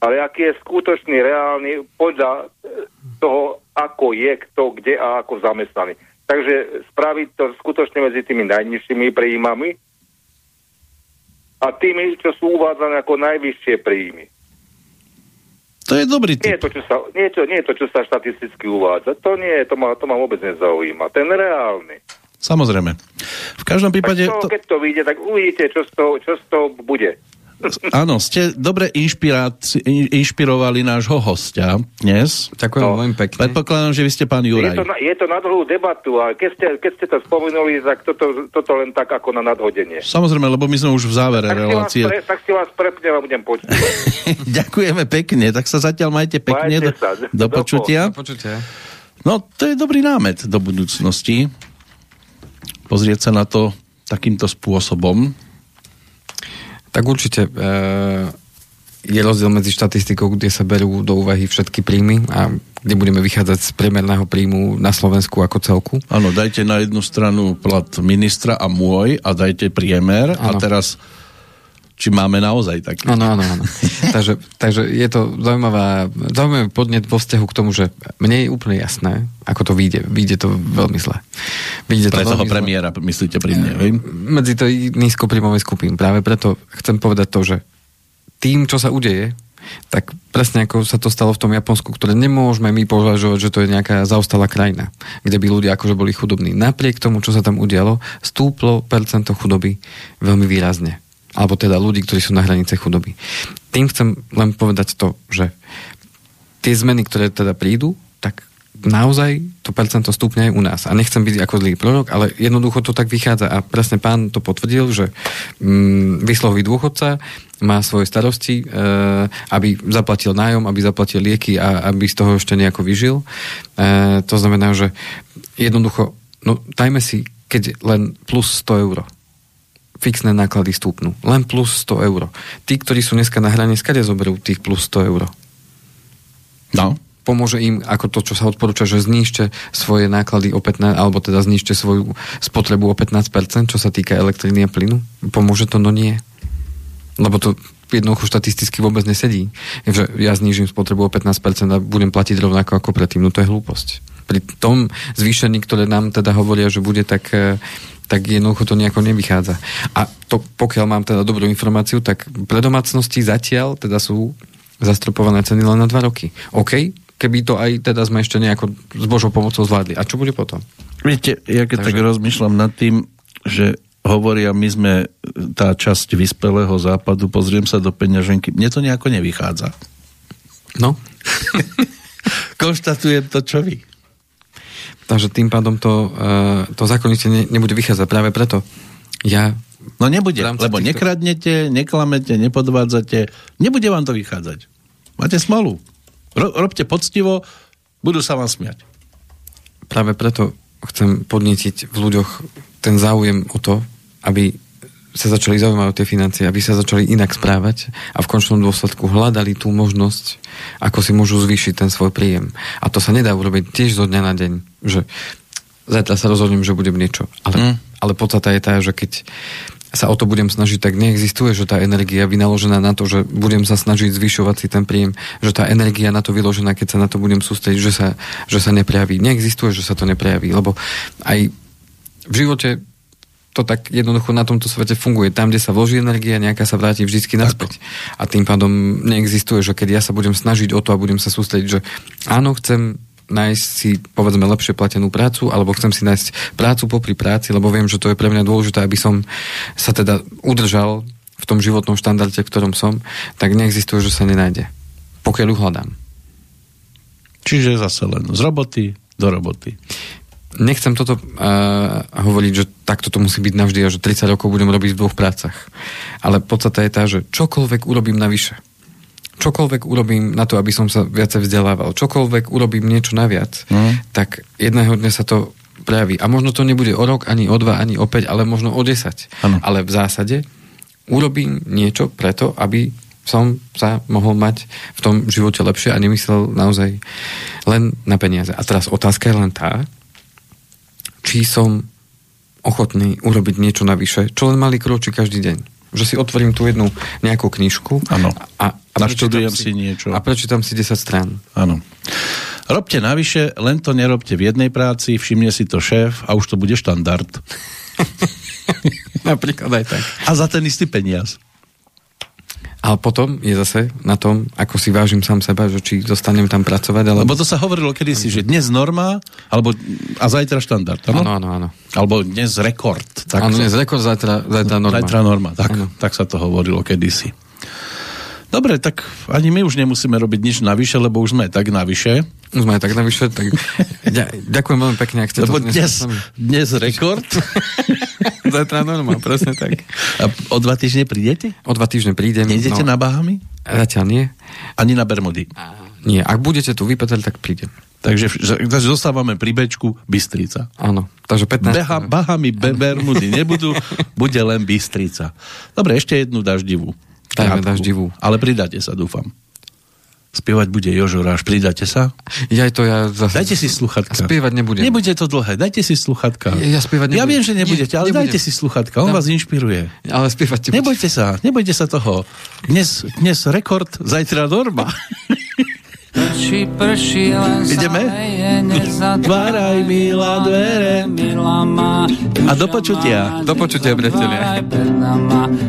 D: ale aký je skutočný, reálny podľa e, toho, ako je kto, kde a ako zamestnaný. Takže spraviť to skutočne medzi tými najnižšími príjmami a tými, čo sú uvádzané ako najvyššie príjmy.
B: To je dobrý
D: typ. Nie je to, čo sa, nie to, nie je to, čo sa štatisticky uvádza. To nie, to ma, to ma vôbec nezaujíma. Ten reálny.
B: Samozrejme. V každom prípade...
D: to, keď to vyjde, tak uvidíte, čo z toho, čo z toho bude.
B: Áno, ste dobre inšpirovali nášho hostia dnes.
A: Ďakujem no. veľmi pekne.
B: Predpokladám, že vy ste pán Juraj.
D: Je to, na, je to na dlhú debatu, a keď ste, keď ste to spomenuli, tak toto, toto len tak ako na nadhodenie.
B: Samozrejme, lebo my sme už v závere tak relácie.
D: Si pre, tak si vás prepnem a budem počuť. <laughs>
B: Ďakujeme pekne, tak sa zatiaľ majte pekne. Majte do, do, počutia.
A: do počutia.
B: No, to je dobrý námet do budúcnosti pozrieť sa na to takýmto spôsobom?
A: Tak určite e, je rozdiel medzi štatistikou, kde sa berú do úvahy všetky príjmy a kde budeme vychádzať z priemerného príjmu na Slovensku ako celku.
B: Áno, dajte na jednu stranu plat ministra a môj a dajte priemer ano. a teraz či máme naozaj taký.
A: Áno, áno, áno. <laughs> takže, takže je to zaujímavá, zaujímavý podnet vo vzťahu k tomu, že mne je úplne jasné, ako to vyjde. Vyjde to veľmi zle.
B: Vyjde Pre to toho zle. premiéra, myslíte pri mne, hej?
A: Medzi to nízkopríjmovej skupín. Práve preto chcem povedať to, že tým, čo sa udeje, tak presne ako sa to stalo v tom Japonsku, ktoré nemôžeme my považovať, že to je nejaká zaostalá krajina, kde by ľudia akože boli chudobní. Napriek tomu, čo sa tam udialo, stúplo percento chudoby veľmi výrazne alebo teda ľudí, ktorí sú na hranice chudoby. Tým chcem len povedať to, že tie zmeny, ktoré teda prídu, tak naozaj to percento stupne aj u nás. A nechcem byť ako zlý prorok, ale jednoducho to tak vychádza. A presne pán to potvrdil, že mm, vyslohový dôchodca má svoje starosti, e, aby zaplatil nájom, aby zaplatil lieky a aby z toho ešte nejako vyžil. E, to znamená, že jednoducho, no dajme si, keď len plus 100 eur fixné náklady stúpnú. Len plus 100 eur. Tí, ktorí sú dneska na hrane, skade zoberú tých plus 100 eur.
B: No.
A: Pomôže im, ako to, čo sa odporúča, že znižte svoje náklady o 15, alebo teda znižte svoju spotrebu o 15%, čo sa týka elektriny a plynu? Pomôže to? No nie. Lebo to jednoducho štatisticky vôbec nesedí. Že ja znížim spotrebu o 15% a budem platiť rovnako ako predtým. No to je hlúposť. Pri tom zvýšení, ktoré nám teda hovoria, že bude tak eh, tak jednoducho to nejako nevychádza. A to, pokiaľ mám teda dobrú informáciu, tak pre domácnosti zatiaľ teda sú zastropované ceny len na dva roky. OK, keby to aj teda sme ešte nejako s Božou pomocou zvládli. A čo bude potom?
B: Viete, ja keď Takže... tak rozmýšľam nad tým, že hovoria, my sme tá časť vyspelého západu, pozriem sa do peňaženky, mne to nejako nevychádza.
A: No. <laughs>
B: Konštatujem to, čo vy.
A: Takže tým pádom to, uh, to zákonite ne, nebude vychádzať. Práve preto ja...
B: No nebude, lebo týchto... nekradnete, neklamete, nepodvádzate, nebude vám to vychádzať. Máte smolu. Ro- robte poctivo, budú sa vám smiať.
A: Práve preto chcem podnetiť v ľuďoch ten záujem o to, aby sa začali zaujímať o tie financie, aby sa začali inak správať a v končnom dôsledku hľadali tú možnosť, ako si môžu zvýšiť ten svoj príjem. A to sa nedá urobiť tiež zo dňa na deň, že zajtra sa rozhodnem, že budem niečo. Ale, mm. ale podstata je tá, že keď sa o to budem snažiť, tak neexistuje, že tá energia vynaložená na to, že budem sa snažiť zvyšovať si ten príjem, že tá energia na to vyložená, keď sa na to budem sústrediť, že sa, že sa neprejaví. Neexistuje, že sa to neprejaví, lebo aj v živote to tak jednoducho na tomto svete funguje. Tam, kde sa vloží energia, nejaká sa vráti vždycky naspäť. A tým pádom neexistuje, že keď ja sa budem snažiť o to a budem sa sústrediť, že áno, chcem nájsť si, povedzme, lepšie platenú prácu, alebo chcem si nájsť prácu popri práci, lebo viem, že to je pre mňa dôležité, aby som sa teda udržal v tom životnom štandarde, v ktorom som, tak neexistuje, že sa nenájde. Pokiaľ ju hľadám.
B: Čiže zase len z roboty do roboty.
A: Nechcem toto uh, hovoriť, že takto to musí byť navždy a že 30 rokov budem robiť v dvoch prácach. Ale podstata je tá, že čokoľvek urobím navyše čokoľvek urobím na to, aby som sa viacej vzdelával, čokoľvek urobím niečo naviac, mm. tak jedného dňa sa to prejaví. A možno to nebude o rok, ani o dva, ani o päť, ale možno o desať. Ano. Ale v zásade urobím niečo preto, aby som sa mohol mať v tom živote lepšie a nemyslel naozaj len na peniaze. A teraz otázka je len tá, či som ochotný urobiť niečo navyše, čo len malý kročí každý deň že si otvorím tú jednu nejakú knižku
B: ano. a, a naštudujem si, si niečo.
A: A prečítam si 10 strán.
B: Áno. Robte navyše, len to nerobte v jednej práci, všimne si to šéf a už to bude štandard. <laughs>
A: Napríklad aj tak.
B: A za ten istý peniaz.
A: Ale potom je zase na tom, ako si vážim sám seba, že či dostanem tam pracovať. Ale...
B: Lebo to sa hovorilo kedysi, že dnes norma, alebo a zajtra štandard.
A: Áno, áno, áno.
B: Alebo dnes rekord.
A: Tak áno, dnes rekord, zajtra, zajtra norma.
B: Zajtra norma, tak, tak sa to hovorilo kedysi. Dobre, tak ani my už nemusíme robiť nič navyše, lebo už sme tak navyše.
A: Už sme tak navyše, tak <laughs> ďakujem veľmi pekne, ak ste
B: lebo to dnes, dnes rekord. <laughs>
A: Zajtra norma, presne tak.
B: A o dva týždne prídete?
A: O dva týždne prídem.
B: Nejdete no, na Bahamy?
A: Zatiaľ nie.
B: Ani na Bermudy?
A: Nie, ak budete tu vypetrať, tak prídem.
B: Takže, takže zostávame pri Bčku Bystrica.
A: Áno, takže 15.
B: Beha, Bahamy, Be, Bermudy nebudú, <laughs> bude len Bystrica. Dobre, ešte jednu daždivú.
A: Dajme daždivú.
B: Ale pridáte sa, dúfam. Spievať bude Jožo Ráš, pridáte sa?
A: Ja to ja.
B: Dajte si sluchatka.
A: Spievať nebudem.
B: Nebude to dlhé, dajte si sluchatka.
A: Ja, ja spievať nebudem.
B: Ja viem, že nebudete, ale nebudem. dajte si sluchatka, on da. vás inšpiruje.
A: Ale spievať
B: Nebojte sa, nebojte sa toho. Dnes, dnes rekord, zajtra norma. <laughs>
E: Prší, prší, len
B: Ideme? Tváraj, milá dvere, milá má. A do počutia.
A: Do počutia, priatelia.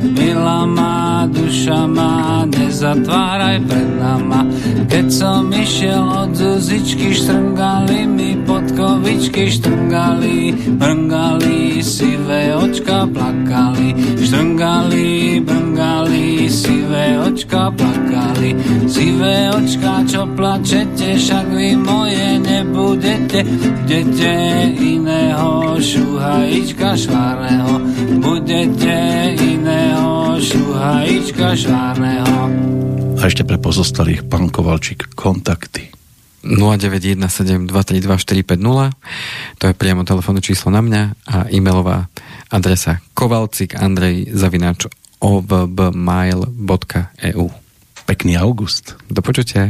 E: Milá má, duša má, nezatváraj pred nama. Keď som išiel od Zuzičky, štrngali mi podkovičky, štrngali, brngali, sivé očka plakali. Štrngali, brngali, sivé očka plakali. Sivé očka, čo plačete, však vy moje nebudete. Budete iného šuhajička švárneho. Budete iného šuhajička švárneho.
B: A ešte pre pozostalých, pán Kovalčík, kontakty.
A: 0917232450 to je priamo telefónne číslo na mňa a e-mailová adresa kovalcik andrej zavinač ovbmail.eu
B: Pekný august.
A: Do počutia.